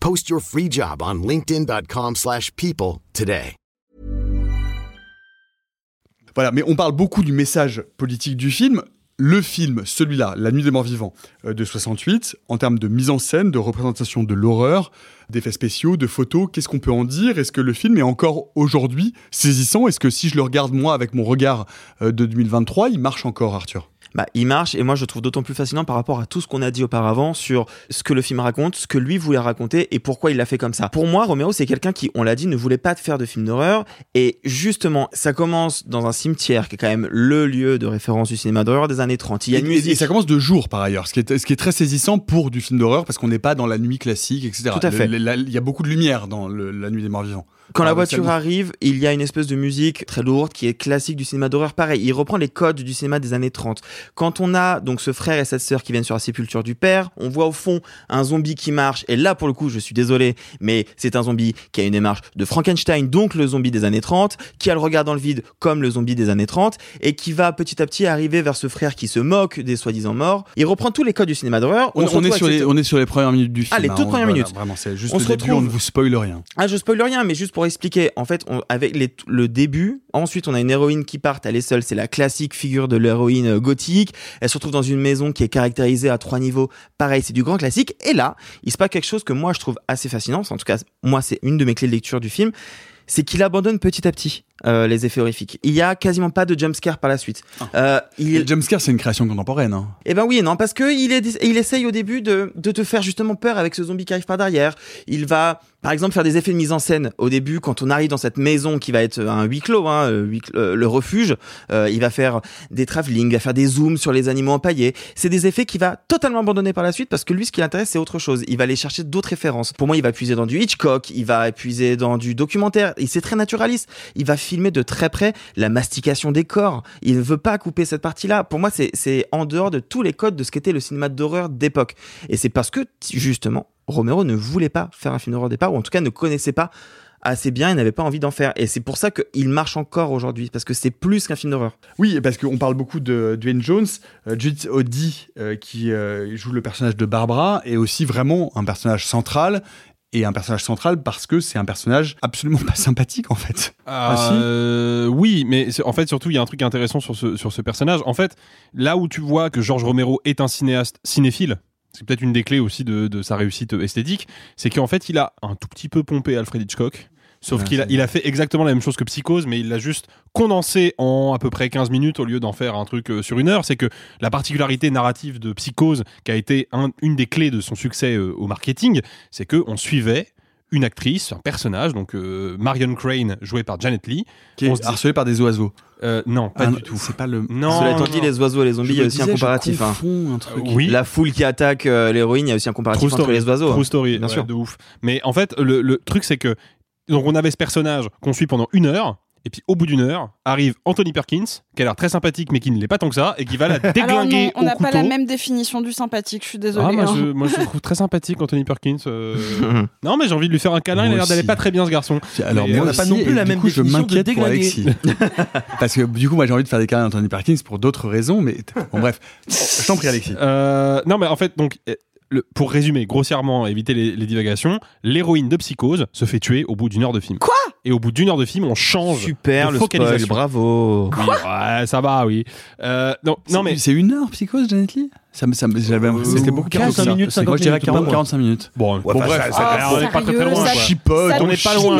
Post your free job on linkedin.com/people slash people today. Voilà, mais on parle beaucoup du message politique du film. le film, celui-là, La Nuit des Morts Vivants euh, de 68, en termes de mise en scène, de représentation de l'horreur, d'effets spéciaux, de photos, qu'est-ce qu'on peut en dire? Est-ce que le film est encore aujourd'hui saisissant? Est-ce que si je le regarde moi avec mon regard euh, de 2023, il marche encore, Arthur? Bah, il marche et moi je le trouve d'autant plus fascinant par rapport à tout ce qu'on a dit auparavant sur ce que le film raconte, ce que lui voulait raconter et pourquoi il l'a fait comme ça. Pour moi, Romero, c'est quelqu'un qui, on l'a dit, ne voulait pas faire de film d'horreur et justement, ça commence dans un cimetière qui est quand même le lieu de référence du cinéma d'horreur des années 30. Il y a une et, musique. et ça commence de jour par ailleurs, ce qui est, ce qui est très saisissant pour du film d'horreur parce qu'on n'est pas dans la nuit classique, etc. Tout à fait. Le- la- Il y a beaucoup de lumière dans le- La Nuit des Morts Vivants. Quand la Ah, voiture arrive, il y a une espèce de musique très lourde qui est classique du cinéma d'horreur. Pareil, il reprend les codes du cinéma des années 30. Quand on a donc ce frère et cette sœur qui viennent sur la sépulture du père, on voit au fond un zombie qui marche. Et là, pour le coup, je suis désolé, mais c'est un zombie qui a une démarche de Frankenstein, donc le zombie des années 30, qui a le regard dans le vide comme le zombie des années 30, et qui va petit à petit arriver vers ce frère qui se moque des soi-disant morts. Il reprend tous les codes du cinéma d'horreur. On, est sur les, on est sur les premières minutes du film. Ah, les hein, toutes on- premières voilà, minutes. Vraiment, c'est juste On le se début, retrouve- on ne vous spoil rien. Ah, je spoil rien, mais juste pour expliquer, en fait, avec les- le début, ensuite on a une héroïne qui part, elle est seule, c'est la classique figure de l'héroïne euh, gothique, elle se retrouve dans une maison qui est caractérisée à trois niveaux, pareil, c'est du grand classique, et là, il se passe quelque chose que moi je trouve assez fascinant, en tout cas, moi c'est une de mes clés de lecture du film, c'est qu'il abandonne petit à petit euh, les effets horrifiques. Il y a quasiment pas de jumpscare par la suite. Euh, il Le jumpscare, c'est une création contemporaine. hein. eh ben oui non, parce que il, est, il essaye au début de, de te faire justement peur avec ce zombie qui arrive par derrière. Il va, par exemple, faire des effets de mise en scène au début quand on arrive dans cette maison qui va être un huis clos, hein, euh, huis clos- euh, le refuge. Euh, il va faire des travelling, il va faire des zooms sur les animaux empaillés. C'est des effets qu'il va totalement abandonner par la suite parce que lui, ce qui l'intéresse, c'est autre chose. Il va aller chercher d'autres références. Pour moi, il va puiser dans du Hitchcock, il va puiser dans du documentaire. Et c'est très naturaliste. Il va filmer de très près la mastication des corps. Il ne veut pas couper cette partie-là. Pour moi, c'est en dehors de tous les codes de ce qu'était le cinéma d'horreur d'époque. Et c'est parce que, justement, Romero ne voulait pas faire un film d'horreur départ, ou en tout cas ne connaissait pas assez bien et n'avait pas envie d'en faire. Et c'est pour ça qu'il marche encore aujourd'hui, parce que c'est plus qu'un film d'horreur. Oui, parce qu'on parle beaucoup de Dwayne Jones. Euh, Judith Oddy, euh, qui euh, joue le personnage de Barbara, est aussi vraiment un personnage central. Et un personnage central parce que c'est un personnage absolument pas sympathique en fait. Ah, si Euh, oui, mais en fait, surtout, il y a un truc intéressant sur ce, sur ce personnage. En fait, là où tu vois que Georges Romero est un cinéaste cinéphile, c'est peut-être une des clés aussi de, de sa réussite esthétique, c'est qu'en fait, il a un tout petit peu pompé Alfred Hitchcock. Sauf Ouais, qu'il a, il a fait exactement la même chose que Psychose, mais il l'a juste condensé en à peu près 15 minutes au lieu d'en faire un truc euh, sur une heure. C'est que la particularité narrative de Psychose, qui a été un- une des clés de son succès euh, au marketing, c'est que on suivait une actrice, un personnage, donc euh, Marion Crane, jouée par Janet Lee, Qui est On se dit- harcelé par des oiseaux. euh, non, pas Ah, du tout. C'est pas le. Non, Cela étant non, dit, les oiseaux et les zombies, il y a aussi un comparatif. hein. un truc. Euh, oui. La foule qui attaque euh, l'héroïne, il y a aussi un comparatif True entre story. les oiseaux. True hein. story, bien ouais, sûr. de ouf. Mais en fait, le, le truc c'est que donc on avait ce personnage qu'on suit pendant une heure. Et puis au bout d'une heure, arrive Anthony Perkins, qui a l'air très sympathique mais qui ne l'est pas tant que ça, et qui va la Alors déglinguer non, on n'a pas la même définition du sympathique, je suis désolée. Ah, moi, hein. je, moi je le trouve très sympathique Anthony Perkins. euh. non mais j'ai envie de lui faire un câlin, il a l'air d'aller pas très bien ce garçon. Alors Mais, moi euh, n'a pas non plus la même coup, je définition de m'inquiète pour déglinguer. Alexis. Parce que du coup, moi j'ai envie de faire des câlins à Anthony Perkins pour d'autres raisons, mais bon bref. Je t'en prie Alexis. Euh, non, mais en fait, donc, le- pour résumer grossièrement, éviter les, les divagations, l'héroïne de Psychose se fait tuer au bout d'une heure de film. Quoi? Et au bout d'une heure de film, on change Super, de le spoil, focalisation. bravo. Oui, ouais, ça va, oui. Euh, non, non, mais c'est une heure psychose, Janet Lee? Ça me, ça me- j'avais l'impression que c'était beaucoup 45 plus. minutes, C'est quoi, 50 je dirais minutes, 40, pas 45 minutes. bon, Ouais, bon, enfin, bref, ça- Ah, on n'est pas très, loin. ça- chipote, ça on n'est pas loin.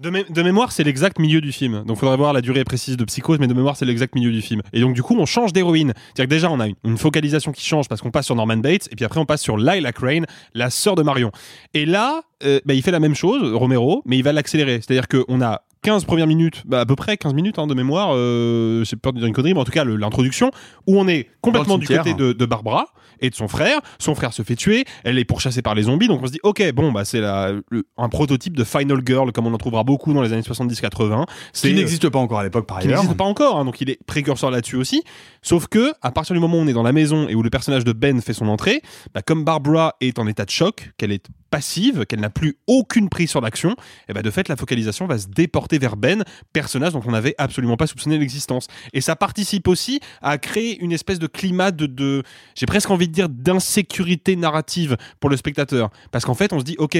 De, mé- de mémoire, c'est l'exact milieu du film. Donc, faudrait voir la durée précise de Psychose, mais de mémoire, c'est l'exact milieu du film. Et donc, du coup, on change d'héroïne. C'est-à-dire que déjà, on a une, une focalisation qui change parce qu'on passe sur Norman Bates, et puis après, on passe sur Lila Crane, la sœur de Marion. Et là, euh, bah, il fait la même chose, Romero, mais il va l'accélérer. C'est-à-dire qu'on a 15 premières minutes, bah, à peu près 15 minutes hein, de mémoire, euh, j'ai peur de dire une connerie, mais en tout cas, l'introduction, où on est complètement du côté de, de Barbara et de son frère. Son frère se fait tuer, elle est pourchassée par les zombies, donc on se dit, ok, bon, bah, c'est la- le- un prototype de Final Girl, comme on en trouvera beaucoup dans les années 70-80. C'est Qui n'existe pas encore à l'époque par qui ailleurs. n'existe pas encore, hein, donc il est précurseur là-dessus aussi. Sauf que, à partir du moment où on est dans la maison et où le personnage de Ben fait son entrée, bah, comme Barbara est en état de choc, qu'elle est passive, qu'elle n'a plus aucune prise sur l'action, et bah, de fait, la focalisation va se déporter vers Ben, personnage dont on n'avait absolument pas soupçonné l'existence. Et ça participe aussi à créer une espèce de climat de, j'ai presque envie de dire, d'insécurité narrative pour le spectateur. Parce qu'en fait, on se dit, ok,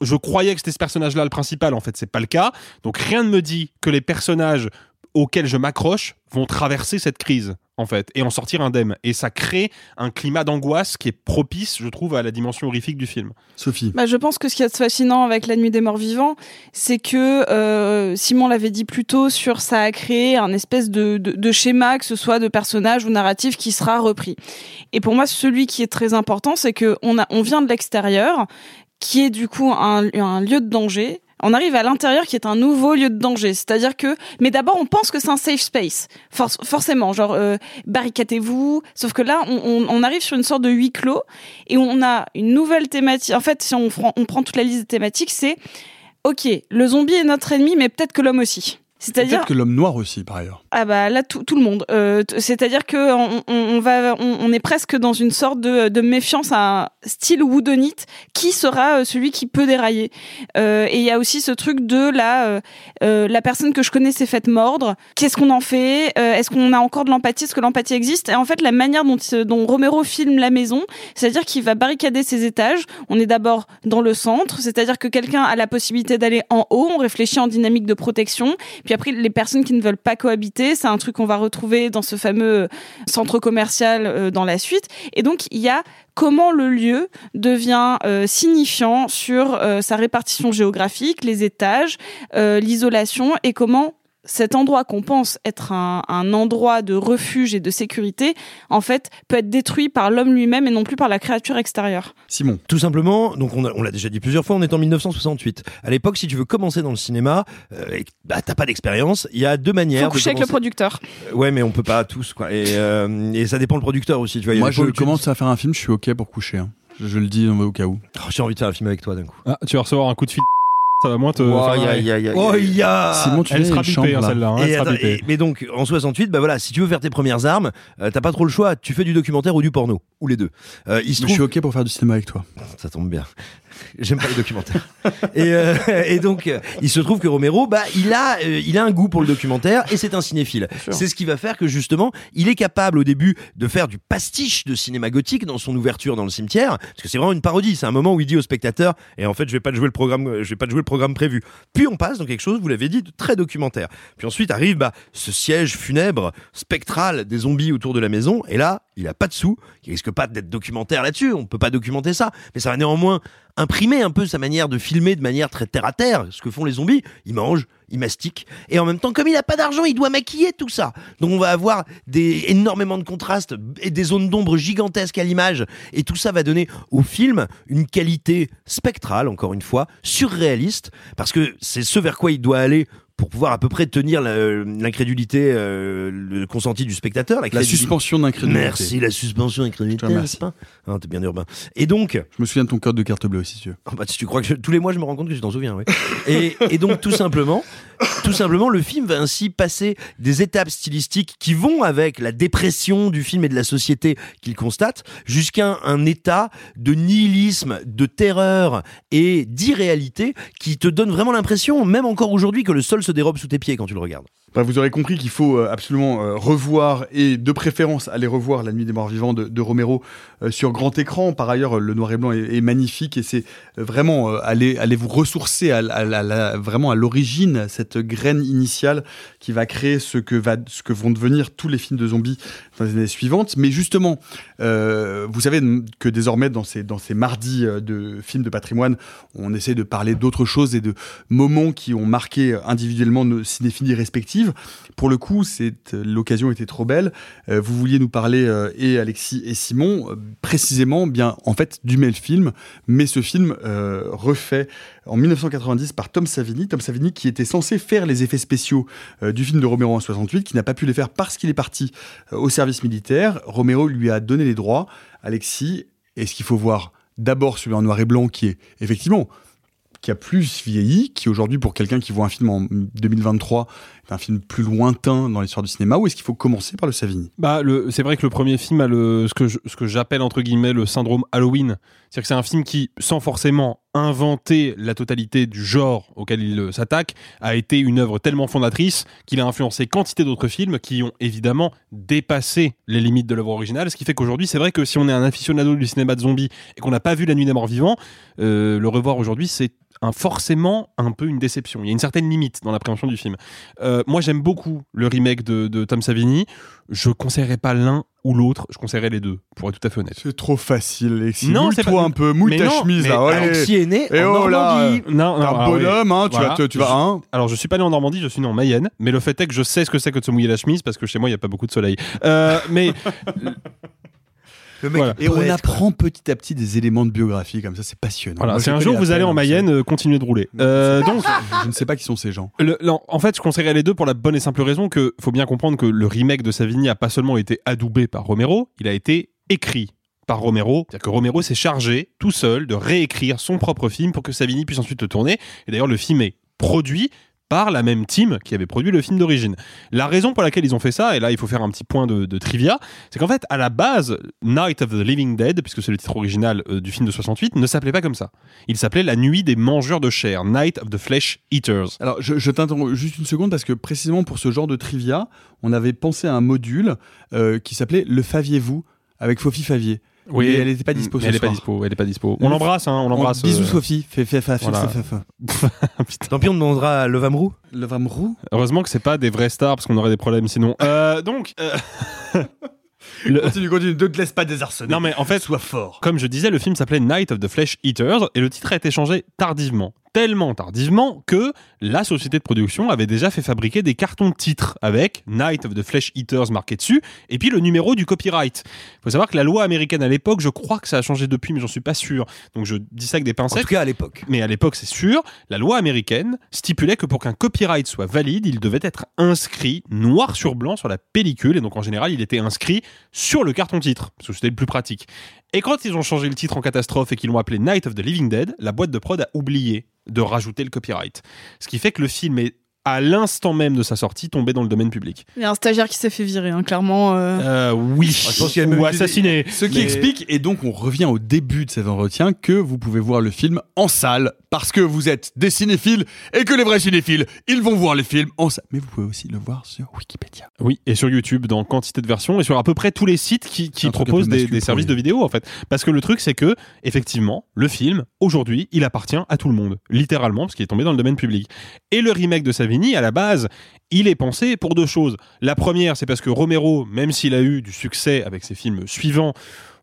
je croyais que c'était ce personnage-là le principal, en fait, c'est pas le cas. Donc rien ne me dit que les personnages auxquels je m'accroche vont traverser cette crise en fait et en sortir indemne et ça crée un climat d'angoisse qui est propice je trouve à la dimension horrifique du film. Sophie. Bah, je pense que ce qui est fascinant avec La Nuit des Morts Vivants, c'est que euh, Simon l'avait dit plus tôt sur ça a créé un espèce de, de, de, schéma, que ce soit de personnage ou narratif, qui sera repris. Et pour moi, celui qui est très important, c'est que on, a, on vient de l'extérieur, qui est du coup un, un lieu de danger, on arrive à l'intérieur qui est un nouveau lieu de danger. C'est-à-dire que, mais d'abord, on pense que c'est un safe space. For forcément, genre, euh, barricadez-vous. Sauf que là, on, arrive sur une sorte de huis clos et on a une nouvelle thématique. En fait, si on, on prend toute la liste des thématiques, c'est, OK, le zombie est notre ennemi, mais peut-être que l'homme aussi. C'est-à-dire peut-être que l'homme noir aussi, par ailleurs. Ah bah là tout, tout le monde. Euh, C'est-à-dire que on, on, va, on, on, est presque dans une sorte de, de méfiance à un style woodonite qui sera euh, celui qui peut dérailler. Euh, et il y a aussi ce truc de la euh, la personne que je connais s'est faite mordre. Qu'est-ce qu'on en fait? Est-ce qu'on a encore de l'empathie? Est-ce que l'empathie existe? Et en fait la manière dont dont Romero filme la maison, c'est-à-dire qu'il va barricader ses étages. On est d'abord dans le centre, c'est-à-dire que quelqu'un a la possibilité d'aller en haut. On réfléchit en dynamique de protection. Puis après, les personnes qui ne veulent pas cohabiter, c'est un truc qu'on va retrouver dans ce fameux centre commercial euh, dans la suite. Et donc, il y a comment le lieu devient euh, signifiant sur euh, sa répartition géographique, les étages, euh, l'isolation et comment cet endroit qu'on pense être un, un, endroit de refuge et de sécurité, en fait, peut être détruit par l'homme lui-même et non plus par la créature extérieure. Simon. Tout simplement, donc on, on l'a déjà dit plusieurs fois, on est en 1968. À l'époque, si tu veux commencer dans le cinéma, euh, et bah, t'as pas d'expérience, il y a deux manières. Faut coucher avec le producteur. Euh, ouais, mais on peut pas tous, quoi. Et, euh, et ça dépend le producteur aussi, tu vois. Moi, je commence à faire un film, je suis ok pour coucher. Hein. Je, je, le dis au cas où. Oh, J'ai envie de faire un film avec toi d'un coup. Ah, tu vas recevoir un coup de fil ça va moins te. Oh, y y y oh, y a... Simon, tu elle sera bipée, hein, celle-là. Hein, et, attends, et, mais donc, en 68, bah voilà, si tu veux faire tes premières armes, euh, t'as pas trop le choix. Tu fais du documentaire ou du porno, ou les deux. Euh, il se trouve... Je suis ok pour faire du cinéma avec toi. Ça tombe bien. J'aime pas les documentaires. et, euh, et, donc, il se trouve que Romero, bah, il a, euh, il a un goût pour le documentaire et c'est un cinéphile. C'est ce qui va faire que justement, il est capable au début de faire du pastiche de cinéma gothique dans son ouverture dans le cimetière, parce que c'est vraiment une parodie. C'est un moment où il dit au spectateur, et en fait, je vais pas te jouer le programme, je vais pas te jouer le programme prévu. Puis on passe dans quelque chose, vous l'avez dit, de très documentaire. Puis ensuite arrive bah, ce siège funèbre, spectral des zombies autour de la maison, et là, il a pas de sous, il risque pas d'être documentaire là-dessus. On peut pas documenter ça, mais ça va néanmoins imprimer un peu sa manière de filmer de manière très terre à terre, ce que font les zombies. Ils mangent, ils mastiquent, et en même temps, comme il n'a pas d'argent, il doit maquiller tout ça. Donc on va avoir des, énormément de contrastes et des zones d'ombre gigantesques à l'image, et tout ça va donner au film une qualité spectrale, encore une fois, surréaliste, parce que c'est ce vers quoi il doit aller pour pouvoir à peu près tenir l'incrédulité euh, le consenti du spectateur. La, la suspension d'incrédulité. Merci, la suspension d'incrédulité. Merci. Ah, T'es bien urbain. Et donc... Je me souviens de ton code de carte bleue si tu veux. Oh bah, si tu crois que je, tous les mois, je me rends compte que je t'en souviens, oui. et, et donc, tout simplement, tout simplement, le film va ainsi passer des étapes stylistiques qui vont avec la dépression du film et de la société qu'il constate, jusqu'à un état de nihilisme, de terreur et d'irréalité qui te donne vraiment l'impression, même encore aujourd'hui, que le sol se dérobe sous tes pieds quand tu le regardes. Vous aurez compris qu'il faut euh, absolument euh, revoir et de préférence aller revoir La Nuit des Morts Vivants de, Romero euh, sur grand écran. Par ailleurs, le noir et blanc est, magnifique et c'est vraiment aller, vous ressourcer à, vraiment à l'origine, graine initiale qui va créer ce que, va, ce que vont devenir tous les films de zombies dans les années suivantes. Mais justement, euh, vous savez que désormais, dans ces, dans ces mardis de films de patrimoine, on essaie de parler d'autres choses et de moments qui ont marqué individuellement nos cinéphiles respectives. Pour le coup, l'occasion était trop belle. Euh, vous vouliez nous parler, euh, et Alexis et Simon, euh, précisément, bien en fait, du même film, mais ce film euh, refait en 1990 par Tom Savini. Tom Savini qui était censé faire les effets spéciaux euh, du film de Romero en 68, qui n'a pas pu les faire parce qu'il est parti euh, au service militaire. Romero lui a donné les droits. Alexis, est-ce qu'il faut voir d'abord celui en noir et blanc qui est effectivement qui a plus vieilli, qui aujourd'hui, pour quelqu'un qui voit un film en 2023, est un film plus lointain dans l'histoire du cinéma, ou est-ce qu'il faut commencer par le Savini Bah, c'est vrai que le premier film a le, ce que j'appelle entre guillemets le syndrome Halloween. C'est-à-dire que c'est un film qui, sans forcément inventé la totalité du genre auquel il euh, s'attaque, a été une œuvre tellement fondatrice qu'il a influencé quantité d'autres films qui ont évidemment dépassé les limites de l'œuvre originale. Ce qui fait qu'aujourd'hui, c'est vrai que si on est un aficionado du cinéma de zombies et qu'on n'a pas vu La Nuit des Morts Vivants, euh, le revoir aujourd'hui, c'est un, forcément un peu une déception. Il y a une certaine limite dans l'appréhension du film. Euh, moi, j'aime beaucoup le remake de, de Tom Savini. Je conseillerais pas l'un ou l'autre, je conseillerais les deux, pour être tout à fait honnête. C'est trop facile, Alexis. Non, c'est toi pas- un peu, moule mais ta non, chemise mais là. ouais. Alexis est né Et en oh là, Normandie. Non, un ah oui. bonhomme, hein, tu Voilà. vas tu vas, Je- hein. Alors, je suis pas né en Normandie, je suis né en Mayenne, mais le fait est que je sais ce que c'est que de se mouiller la chemise parce que chez moi, il y a pas beaucoup de soleil. Euh, mais Le mec Voilà. Et on apprend petit à petit des éléments de biographie comme ça, c'est passionnant. voilà, c'est un jour vous allez en Mayenne, euh, continuez de rouler. Euh, donc. Je ne sais pas qui sont ces gens. Le- en fait, je conseillerais les deux pour la bonne et simple raison que faut bien comprendre que le remake de Savini a pas seulement été adoubé par Romero, il a été écrit par Romero. C'est-à-dire que Romero s'est chargé tout seul de réécrire son propre film pour que Savini puisse ensuite le tourner. Et d'ailleurs, le film est produit par la même team qui avait produit le film d'origine. La raison pour laquelle ils ont fait ça, et là il faut faire un petit point de, trivia, c'est qu'en fait à la base, Night of the Living Dead, puisque c'est le titre original euh, du film de 68, ne s'appelait pas comme ça. Il s'appelait La Nuit des Mangeurs de chair, Night of the Flesh Eaters. Alors, je, je t'interromps juste une seconde parce que précisément pour ce genre de trivia, on avait pensé à un module euh, qui s'appelait Le Faviez-vous avec Fofi Favier. Oui, Mais elle n'était pas dispo ce elle est soir. pas dispo, elle est pas dispo. On l'embrasse, hein, on l'embrasse. Bisous euh, Sophie. Fais, fais, fais, voilà. fais, fais, fais. Tant pis, on demandera à Levamrou. Le Vamrou Heureusement que c'est pas des vrais stars parce qu'on aurait des problèmes sinon. Euh, donc, euh, le- Continue, continue. Ne te laisse pas désarçonner. non mais en fait, Sois fort. comme je disais, le film s'appelait Night of the Flesh Eaters et le titre a été changé tardivement. Tellement tardivement que la société de production avait déjà fait fabriquer des cartons de titres avec Night of the Flesh Eaters marqué dessus et puis le numéro du copyright. Il faut savoir que la loi américaine à l'époque, je crois que ça a changé depuis, mais j'en suis pas sûr. Donc je dis ça avec des En pincettes. tout cas, à l'époque. Mais à l'époque, c'est sûr, la loi américaine stipulait que pour qu'un copyright soit valide, il devait être inscrit noir sur blanc sur la pellicule. Et donc, en général, il était inscrit sur le carton-titre, parce que c'était le plus pratique. Et quand ils ont changé le titre en catastrophe et qu'ils l'ont appelé Night of the Living Dead, la boîte de prod a oublié de rajouter le copyright. Ce qui fait que le film est, à l'instant même de sa sortie, tombé dans le domaine public. Il y a un stagiaire qui s'est fait virer, hein, clairement. euh. Euh, oui. je pense qu'il y a même Ou assassiné. Ce qui Mais- explique, et donc on revient au début de cet entretien, que vous pouvez voir le film en salle parce que vous êtes des cinéphiles et que les vrais cinéphiles, ils vont voir les films en salle. Mais vous pouvez aussi le voir sur Wikipédia. Oui, et sur YouTube dans quantité de versions et sur à peu près tous les sites qui, proposent des, des services de vidéo en fait. Parce que le truc c'est que effectivement le film aujourd'hui il appartient à tout le monde, littéralement parce qu'il est tombé dans le domaine public. Et le remake de Savini à la base il est pensé pour deux choses. La première c'est parce que Romero, même s'il a eu du succès avec ses films suivants,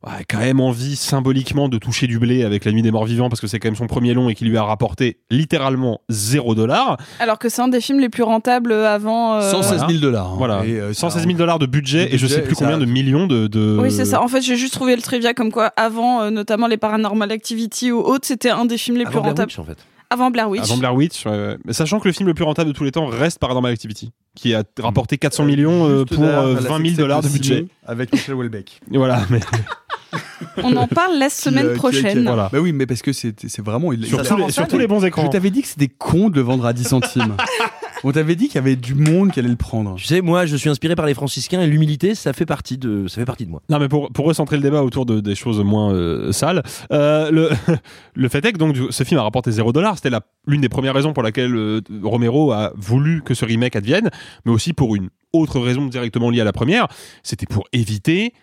a quand même envie symboliquement de toucher du blé avec La Nuit des Morts Vivants parce que c'est quand même son premier long et qui lui a rapporté littéralement zéro dollar. Alors que c'est un des films les plus rentables avant. euh, 116 000 dollars. hein. Voilà, Et, euh, 116 ça- 000 dollars de budget et je sais plus combien de millions de. de- Oui, c'est ça. En fait, j'ai juste trouvé le trivia comme quoi, avant, euh, notamment les Paranormal Activity ou autres, c'était un des films les plus Avant rentables. Witch, en fait. Avant Blair Witch. Avant Blair Witch, euh, mais sachant que le film le plus rentable de tous les temps reste Paranormal Activity, qui a rapporté 400 millions euh, pour derrière euh, la 20 000 sextape dollars de budget. Avec Michel Houellebecq. Voilà, mais On en parle la Qui, semaine euh, qui- prochaine. qui- Voilà. Bah oui, mais parce que c'est c'est vraiment. Il, sur, tous les, sur tous les bons écrans. Je t'avais dit que c'était con de le vendre à 10 centimes. On t'avait dit qu'il y avait du monde qui allait le prendre. Tu sais, moi, je suis inspiré par les franciscains et l'humilité, ça fait partie de, ça fait partie de moi. Non, mais pour, pour recentrer le débat autour de, des choses moins euh, sales, euh, le, le fait est que donc, ce film a rapporté 0 dollars. C'était l'une des premières raisons pour laquelle euh, Romero a voulu que ce remake advienne, mais aussi pour une autre raison directement liée à la première. C'était pour éviter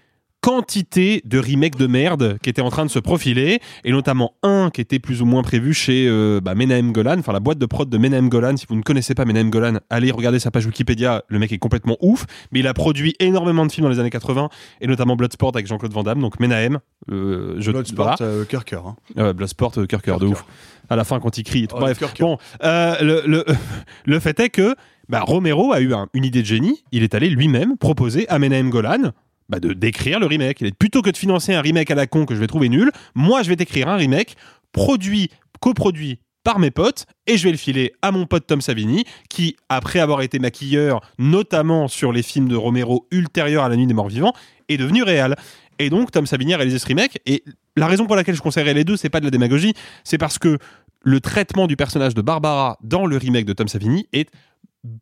quantité de remakes de merde qui étaient en train de se profiler et notamment un qui était plus ou moins prévu chez euh, bah, Menahem Golan, enfin la boîte de prod de Menahem Golan. Si vous ne connaissez pas Menahem Golan, allez regarder sa page Wikipédia. Le mec est complètement ouf, mais il a produit énormément de films dans les années 80 et notamment Bloodsport avec Jean-Claude Van Damme. Donc Menahem, euh, je Bloodsport, voilà. euh, cœur. hein. Euh, Bloodsport, cœur cœur de ouf. À la fin quand il crie. Oh, Bref, bon, euh, le, le, le fait est que bah, Romero a eu un- une idée de génie. Il est allé lui-même proposer à Menahem Golan bah, de d'écrire le remake. Plutôt que de financer un remake à la con que je vais trouver nul, moi je vais t'écrire un remake produit, coproduit par mes potes et je vais le filer à mon pote Tom Savini qui, après avoir été maquilleur, notamment sur les films de Romero ultérieurs à La Nuit des Morts Vivants, est devenu réel. Et donc Tom Savini a réalisé ce remake et la raison pour laquelle je conseillerais les deux, c'est pas de la démagogie, c'est parce que le traitement du personnage de Barbara dans le remake de Tom Savini est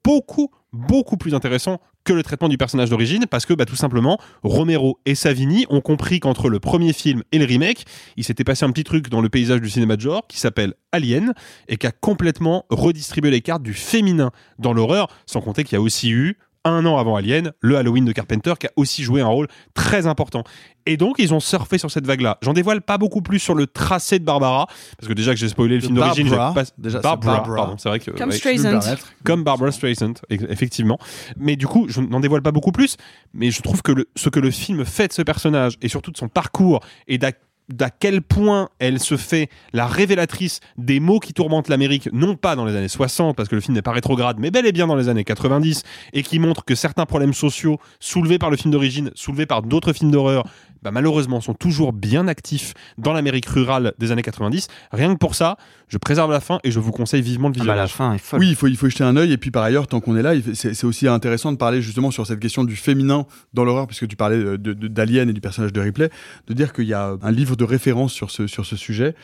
beaucoup, beaucoup plus intéressant que le traitement du personnage d'origine parce que bah, tout simplement Romero et Savini ont compris qu'entre le premier film et le remake il s'était passé un petit truc dans le paysage du cinéma de genre qui s'appelle Alien et qui a complètement redistribué les cartes du féminin dans l'horreur sans compter qu'il y a aussi eu un an avant Alien, le Halloween de Carpenter, qui a aussi joué un rôle très important. Et donc, ils ont surfé sur cette vague-là. J'en dévoile pas beaucoup plus sur le tracé de Barbara, parce que déjà que j'ai spoilé le film d'origine, passe- Déjà, Barbara, Barbara. pardon, c'est vrai que Comme ouais, Streisand. comme Barbara Streisand, effectivement. Mais du coup, je n'en dévoile pas beaucoup plus, mais je trouve que le- ce que le film fait de ce personnage, et surtout de son parcours, et d'à d'à quel point elle se fait la révélatrice des maux qui tourmentent l'Amérique, non pas dans les années 60, parce que le film n'est pas rétrograde, mais bel et bien dans les années 90, et qui montre que certains problèmes sociaux soulevés par le film d'origine, soulevés par d'autres films d'horreur, bah, malheureusement sont toujours bien actifs dans l'Amérique rurale des années 90. Rien que pour ça, je préserve la fin et je vous conseille vivement le Ah bah, la fin est folle. Oui, il faut, il faut y jeter un œil. Et puis par ailleurs, tant qu'on est là, c'est aussi intéressant de parler justement sur cette question du féminin dans l'horreur, puisque tu parlais de- de- d'Alien et du personnage de Ripley, de dire qu'il y a un livre de référence sur ce, sur ce sujet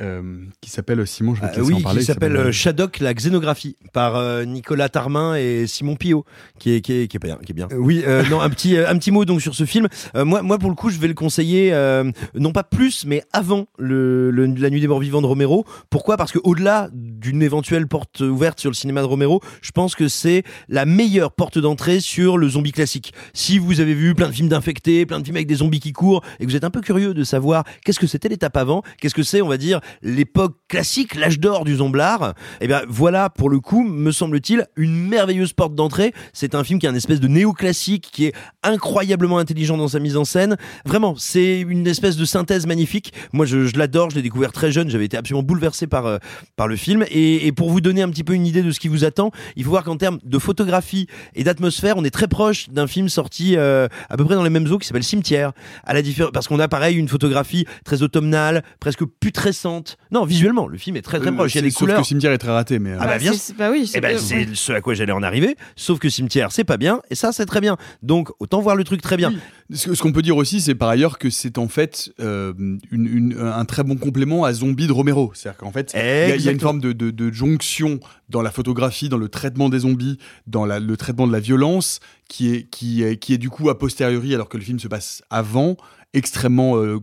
euh, qui s'appelle Simon, je vais te Euh, laisser oui, en parler. qui s'appelle euh, euh, Shadok, la xénographie, par euh, Nicolas Tarmin et Simon Pillot, qui est, qui est, qui est bien. Qui est bien. Euh, oui, euh, non, un petit, euh, un petit mot donc sur ce film. Euh, moi, moi, pour le coup, je vais le conseiller, euh, non pas plus, mais avant le, le- La Nuit des Morts Vivants de Romero. Pourquoi? Parce que au-delà d'une éventuelle porte ouverte sur le cinéma de Romero, je pense que c'est la meilleure porte d'entrée sur le zombie classique. Si vous avez vu plein de films d'infectés, plein de films avec des zombies qui courent, et que vous êtes un peu curieux de savoir qu'est-ce que c'était l'étape avant, qu'est-ce que c'est, on va dire, l'époque classique, l'âge d'or du zomblard, eh bien voilà, pour le coup, me semble-t-il, une merveilleuse porte d'entrée. C'est un film qui est un espèce de néoclassique, qui est incroyablement intelligent dans sa mise en scène. Vraiment, c'est une espèce de synthèse magnifique. Moi, je, l'adore, je l'ai découvert très jeune, j'avais été absolument bouleversé par, euh, par le film. Et, et pour vous donner un petit peu une idée de ce qui vous attend, il faut voir qu'en termes de photographie et d'atmosphère, on est très proche d'un film sorti euh, à peu près dans les mêmes eaux qui s'appelle Cimetière. À la parce qu'on a pareil une photographie très automnale, presque putrescente. Non, visuellement, le film est très très euh, proche. Il y a c'est- des sauf couleurs. que Cimetière est très raté, mais. euh, Ah bah, bien c'est- c'est- bah oui, eh ben, c'est ce à quoi j'allais en arriver. Sauf que Cimetière, c'est pas bien, et ça, c'est très bien. Donc, autant voir le truc très bien. Ce, ce qu'on peut dire aussi, c'est par ailleurs que c'est en fait euh, une- une- un très bon complément à Zombie de Romero. C'est-à-dire qu'en fait, il y, a- il y a une forme de, de- de jonction dans la photographie, dans le traitement des zombies, dans la- le traitement de la violence, qui est, qui, est, qui est du coup a posteriori, alors que le film se passe avant, extrêmement euh,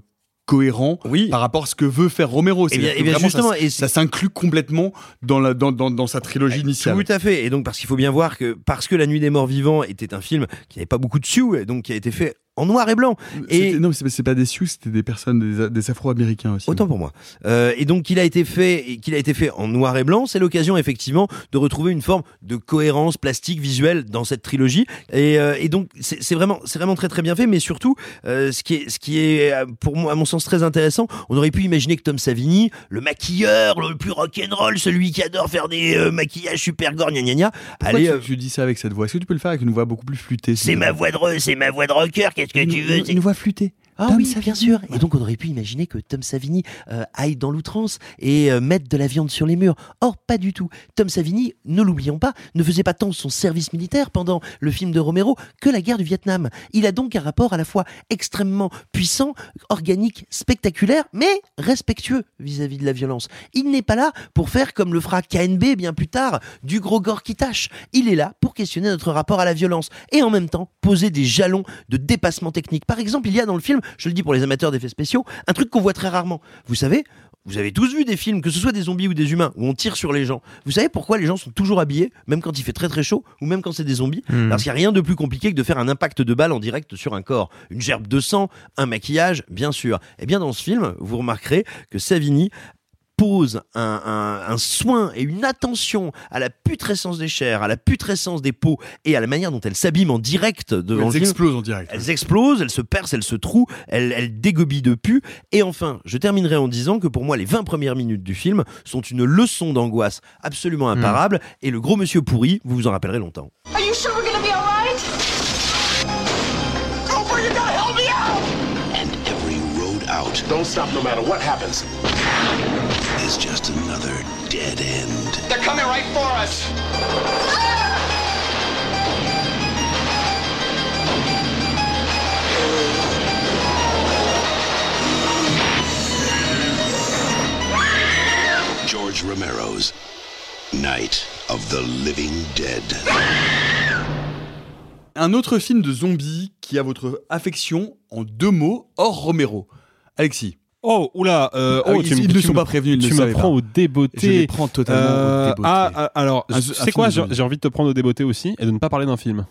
cohérent par rapport à ce que veut faire Romero. Eh bien- eh bien, vraiment, justement, ça, et ça s'inclut complètement dans, la, dans, dans, dans sa trilogie initiale. Tout à fait. Et donc, parce qu'il faut bien voir que, parce que La Nuit des Morts Vivants était un film qui n'avait pas beaucoup de sioux, et donc qui a été fait en noir et blanc. Et Non, mais c'est pas des Sioux, c'était des personnes, des, des Afro-Américains aussi. Autant pour moi. Euh, et donc qu'il a été fait, qu'il a été fait en noir et blanc, c'est l'occasion effectivement de retrouver une forme de cohérence plastique visuelle dans cette trilogie. Et, euh, et donc c'est vraiment, c'est vraiment très très bien fait. Mais surtout, euh, ce qui est, ce qui est pour moi à mon sens très intéressant, on aurait pu imaginer que Tom Savini, le maquilleur, le plus rock'n'roll, celui qui adore faire des maquillages super gore, gna gna gna, Pourquoi allez. tu, tu dis ça avec cette voix? Est-ce que tu peux le faire avec une voix beaucoup plus flûtée c'est ma voix de c'est ma voix de rocker. Qu'est-ce que tu veux Une voix flûtée. Ah oui, bien sûr. Et donc on aurait pu imaginer que Tom Savini euh, aille dans l'outrance et euh, mette de la viande sur les murs. Or, pas du tout. Tom Savini, ne l'oublions pas, ne faisait pas tant son service militaire pendant le film de Romero que la guerre du Vietnam. Il a donc un rapport à la fois extrêmement puissant, organique, spectaculaire, mais respectueux vis-à-vis de la violence. Il n'est pas là pour faire comme le fera KNB bien plus tard, du gros gore qui tâche. Il est là pour questionner notre rapport à la violence et en même temps poser des jalons de dépassement technique. Par exemple, il y a dans le film, je le dis pour les amateurs d'effets spéciaux, un truc qu'on voit très rarement. Vous savez, vous avez tous vu des films, que ce soit des zombies ou des humains, où on tire sur les gens. Vous savez pourquoi les gens sont toujours habillés, même quand il fait très très chaud, ou même quand c'est des zombies Hmm. Parce qu'il n'y a rien de plus compliqué que de faire un impact de balle en direct sur un corps. Une gerbe de sang, un maquillage, bien sûr. Et bien dans ce film, vous remarquerez que Savini pose un, un- un soin et une attention à la putrescence des chairs, à la putrescence des peaux et à la manière dont elles s'abîment en direct devant Elles le film. explosent en direct. Elles explosent, elles se percent, elles se trouent, elles, elles dégobillent de pu. Et enfin, je terminerai en disant que pour moi, les 20 premières minutes du film sont une leçon d'angoisse absolument imparable. Et le gros monsieur pourri, vous vous en rappellerez longtemps. Are you sure Don't stop no matter what happens. Is just another dead end. They're coming right for us. George Romero's Night of the living dead. Un autre film de zombies qui a votre affection en deux mots, hors Romero. Alexis. Oh, oula, euh, Ah oh, ils- me- ils ne sont me- pas prévenus, ils ne Tu me prends pas. au débeauté. Je les prends totalement au débeauté. Ah, ah, alors, Un- un c'est film quoi J'ai envie de te prendre au débeauté aussi et de ne pas parler d'un film.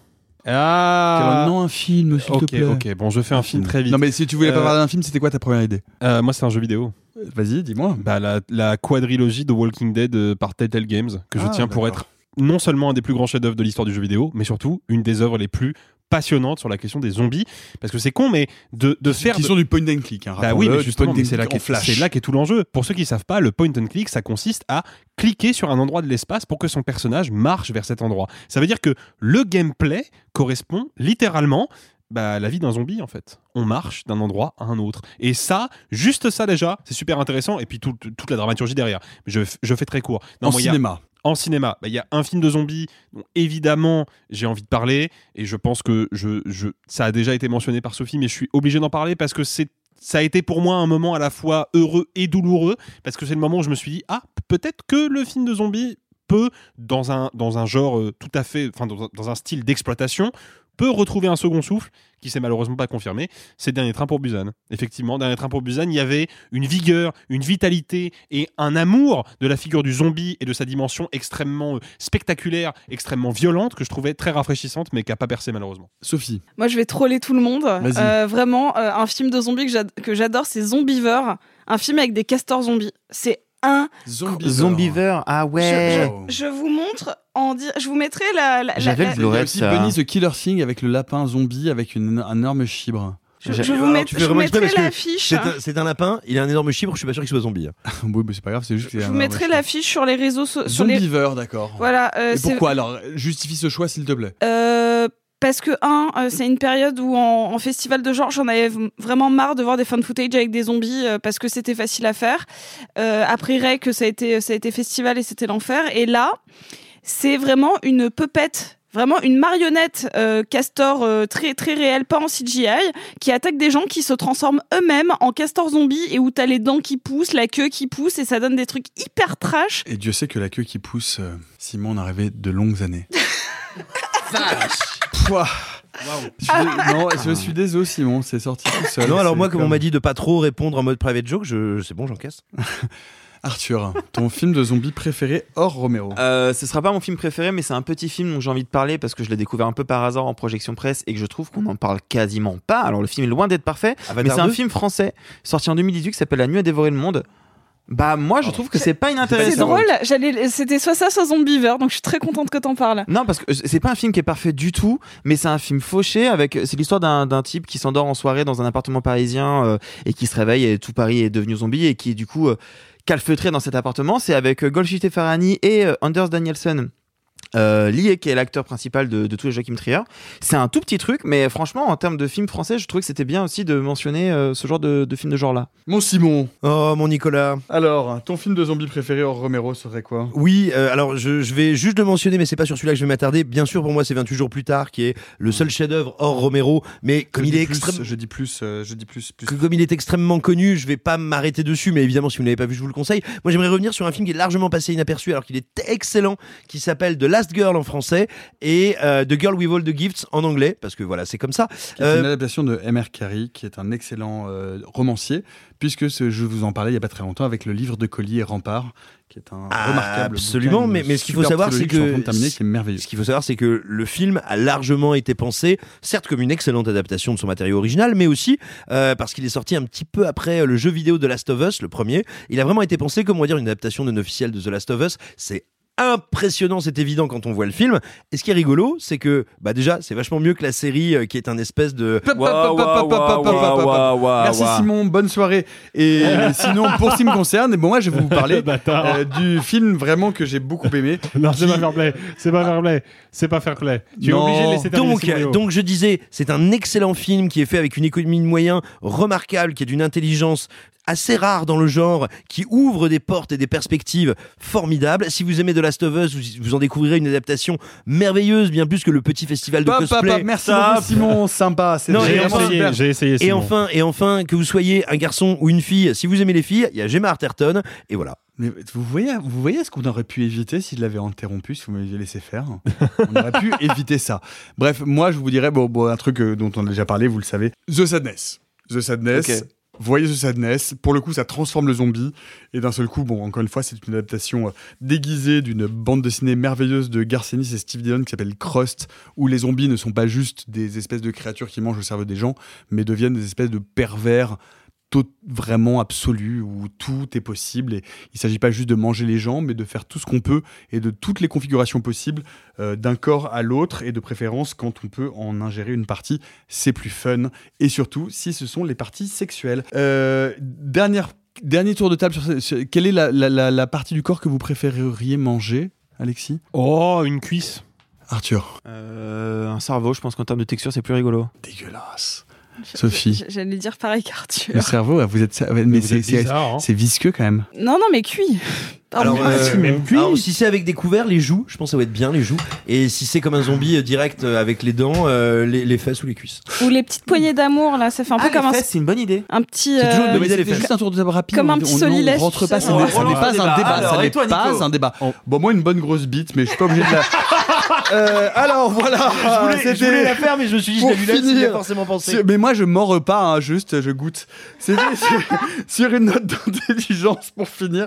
Ah Non, un film, s'il te plaît. ok, bon, je fais un film très vite. Non, mais si tu voulais pas Euh, parler d'un film, c'était quoi ta première idée? Euh, moi, c'est un jeu vidéo. Vas-y, dis-moi. Bah, la, la quadrilogie de Walking Dead euh, par Telltale Games, que je Ah, tiens pour être non seulement un des plus grands chefs-d'œuvre de l'histoire du jeu vidéo, mais surtout une des œuvres les plus passionnantes sur la question des zombies. Parce que c'est con, mais de, de faire. Qui de- sont du point and click. Hein, Bah oui, mais justement, c'est là, qu'est- en qu'est tout l'enjeu. Pour ceux qui savent pas, le point and click, ça consiste à cliquer sur un endroit de l'espace pour que son personnage marche vers cet endroit. Ça veut dire que le gameplay correspond littéralement bah, à la vie d'un zombie en fait. On marche d'un endroit à un autre. Et ça, juste ça déjà, c'est super intéressant. Et puis tout- toute la dramaturgie derrière. Je, je fais très court. En y a- cinéma. En cinéma, bah, il y a un film de zombies dont évidemment j'ai envie de parler et je pense que je, ça a déjà été mentionné par Sophie, mais je suis obligé d'en parler parce que c'est ça a été pour moi un moment à la fois heureux et douloureux parce que c'est le moment où je me suis dit ah peut-être que le film de zombies peut dans un genre euh, tout à fait enfin dans un style d'exploitation peut retrouver un second souffle qui s'est malheureusement pas confirmé, c'est Dernier Train pour Busan. Effectivement, Dernier Train pour Busan, il y avait une vigueur, une vitalité et un amour de la figure du zombie et de sa dimension extrêmement euh, spectaculaire, extrêmement violente que je trouvais très rafraîchissante mais qui a pas percé malheureusement. Sophie. Moi, je vais troller tout le monde. Euh, vraiment, euh, un film de zombies que j'adore, c'est Zombieveur, un film avec des castors zombies. C'est un. Zombie. Zombiever, ah ouais. Je, je- je vous montre en di- je vous mettrai la. la- J'avais la- le Blu-ray, aussi ça. Bunny the Killer Thing avec le lapin zombie avec une, un énorme chibre. Je, je vous, Alors, met- je mettrai l'affiche. C'est un, un lapin, il a un énorme chibre, je suis pas sûr qu'il soit zombie. hein. oui, mais c'est pas grave, c'est juste Je vous mettrai l'affiche sur les réseaux sociaux. chibre. Zombiever, d'accord. Voilà. euh, Et pourquoi alors Justifie ce choix, s'il te plaît? Euh, parce que un, euh, c'est une période où en, en festival de genre, j'en avais vraiment marre de voir des fan footage avec des zombies euh, parce que c'était facile à faire. Euh, après Rec, ça a été ça a été festival et c'était l'enfer. Et là, c'est vraiment une pupette. Vraiment une marionnette euh, castor euh, très très réelle, pas en CGI, qui attaque des gens qui se transforment eux-mêmes en castor zombies et où t'as les dents qui poussent, la queue qui pousse et ça donne des trucs hyper trash. Et Dieu sait que la queue qui pousse, euh, Simon, on a rêvé de longues années. Pouah. Je suis non, je suis désolé, Simon, c'est sorti tout seul. non, alors moi, comme on m'a dit de pas trop répondre en mode private joke, je, c'est bon, j'encaisse. Arthur, ton film de zombie préféré hors Romero Euh, ce sera pas mon film préféré, mais c'est un petit film dont j'ai envie de parler parce que je l'ai découvert un peu par hasard en projection presse et que je trouve qu'on n'en parle quasiment pas. Alors le film est loin d'être parfait, Avatar mais c'est un 2? film français sorti en 2018 qui s'appelle La nuit a dévoré le monde. Bah moi je trouve que c'est pas inintéressant. C'est drôle, j'allais, c'était soit ça, soit Zombiever, donc je suis très contente que t'en parles. Non, parce que c'est pas un film qui est parfait du tout, mais c'est un film fauché avec. C'est l'histoire d'un d'un type qui s'endort en soirée dans un appartement parisien euh, et qui se réveille et tout Paris est devenu zombie et qui est du coup euh, calfeutré dans cet appartement. C'est avec euh, Golshifteh Farahani et euh, Anders Danielson. Euh, lié qui est l'acteur principal de, de tous les Joachim Trier. C'est un tout petit truc, mais franchement, en termes de film français, je trouvais que c'était bien aussi de mentionner euh, ce genre de, de film de genre-là. Mon Simon. Oh, mon Nicolas. Alors, ton film de zombie préféré hors Romero serait quoi? Oui, euh, alors je, je vais juste le mentionner, mais c'est pas sur celui-là que je vais m'attarder. Bien sûr, pour moi, c'est 28 jours plus tard, qui est le seul chef-d'œuvre hors Romero, mais comme je il est extrêmement Je dis plus, euh, je dis plus, plus. que comme il est extrêmement connu, je vais pas m'arrêter dessus, mais évidemment, si vous ne l'avez pas vu, je vous le conseille. Moi, j'aimerais revenir sur un film qui est largement passé inaperçu, alors qu'il est excellent, qui s'appelle The Last Girl en français et euh, The Girl with All the Gifts en anglais, parce que voilà, c'est comme ça. Qui est Euh, une adaptation de M.R. Carey, qui est un excellent euh, romancier, puisque ce- je vous en parlais il y a pas très longtemps avec le livre de Collier et Rempart, qui est un Ah, remarquable. absolument, bouquin, mais- une mais ce qu'il faut savoir, c'est que- terminer, qui est merveilleux. Ce qu'il faut savoir, c'est que le film a largement été pensé, certes comme une excellente adaptation de son matériau original, mais aussi euh, parce qu'il est sorti un petit peu après le jeu vidéo de Last of Us, le premier. Il a vraiment été pensé comme on va dire une adaptation non officielle de The Last of Us. C'est impressionnant, c'est évident quand on voit le film. Et ce qui est rigolo, c'est que bah déjà, c'est vachement mieux que la série euh, qui est un espèce de. Merci Simon, bonne soirée. Et sinon, pour ce qui me concerne, bon, moi je vais vous parler euh, du film vraiment que j'ai beaucoup aimé. Non, c'est pas fair c'est pas fair c'est pas. Tu es obligé de laisser donc, donc je disais, c'est un excellent film qui est fait avec une économie de moyens remarquable, qui est d'une intelligence assez rare dans le genre, qui ouvre des portes et des perspectives formidables. Si vous aimez The Last of Us, vous, vous en découvrirez une adaptation merveilleuse, bien plus que le petit festival de pop, cosplay. pop, merci Stop. beaucoup Simon, sympa. J'ai et essayé, super. j'ai essayé. Et Simon. enfin, et enfin, que vous soyez un garçon ou une fille, si vous aimez les filles, il y a Gemma Arterton, et voilà. Mais vous voyez, vous voyez ce qu'on aurait pu éviter s'il l'avait interrompu, si vous m'aviez laissé faire? On aurait pu éviter ça. Bref, moi, je vous dirais bon, bon, un truc euh, dont on a déjà parlé, vous le savez. The Sadness. The Sadness. Voyez The Sadness. Pour le coup, ça transforme le zombie. Et d'un seul coup, bon, encore une fois, c'est une adaptation euh, déguisée d'une bande dessinée merveilleuse de Garth Ennis et Steve Dillon qui s'appelle Crust, où les zombies ne sont pas juste des espèces de créatures qui mangent le cerveau des gens, mais deviennent des espèces de pervers vraiment absolu où tout est possible. Et il s'agit pas juste de manger les gens mais de faire tout ce qu'on peut et de toutes les configurations possibles euh, d'un corps à l'autre et de préférence quand on peut en ingérer une partie c'est plus fun. Et surtout si ce sont les parties sexuelles. Euh, dernière dernier tour de table sur, sur- quelle est la, la- la- la partie du corps que vous préféreriez manger Alexis? Oh, une cuisse. Arthur. Euh, un cerveau, je pense qu'en termes de texture, c'est plus rigolo. dégueulasse Sophie J'allais dire pareil qu'Arthur. le cerveau vous êtes mais c'est hein. c'est visqueux quand même Non, non, mais cuit. Alors, euh, c'est même cuit. alors, si c'est avec des couverts, les joues, je pense que ça va être bien les joues. Et si c'est comme un zombie euh, direct euh, avec les dents, euh, les, les fesses ou les cuisses. Ou les petites poignées d'amour, là, ça fait un peu Ah, comme les un, fesses, c'est une bonne idée. un petit. C'est toujours une euh, bonne idée, les fesses. juste un tour de table rapide. Comme un petit on- on rentre pas, ça on n'est ça pas un débat. Ça n'est pas un débat. Bon, moi, une bonne grosse bite, mais je suis pas obligé de la. Euh, alors, voilà. je, voulais, je c'était- voulais la faire, mais je me suis dit, je Pour j'y ai forcément pensé. sur- mais moi, je mords pas, hein, juste, je goûte. C'était sur, sur une note d'intelligence pour finir.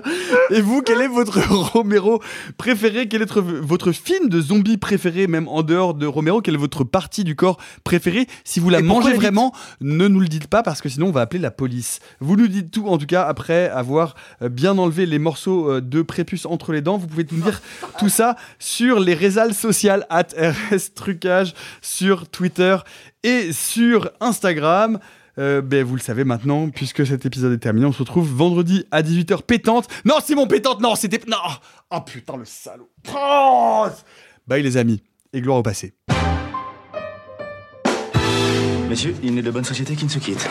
Et vous, quel est votre Romero préféré? Quel est votre, votre film de zombie préféré, même en dehors de Romero? Quelle est votre partie du corps préférée? Si vous la Et pourquoi mangez la vraiment, ne nous le dites pas parce que sinon on va appeler la police. Vous nous dites tout, en tout cas, après avoir euh, bien enlevé les morceaux euh, de prépuce entre les dents. Vous pouvez nous dire tout ça sur les réseaux sociaux at RS Trucage, sur Twitter et sur Instagram. Euh, ben, vous le savez maintenant, puisque cet épisode est terminé, on se retrouve vendredi à 18h pétante. Non, Simon pétante, non, c'était... Non Oh putain, le salaud Bye les amis, et gloire au passé. Messieurs, il n'est de bonne société qui ne se quitte.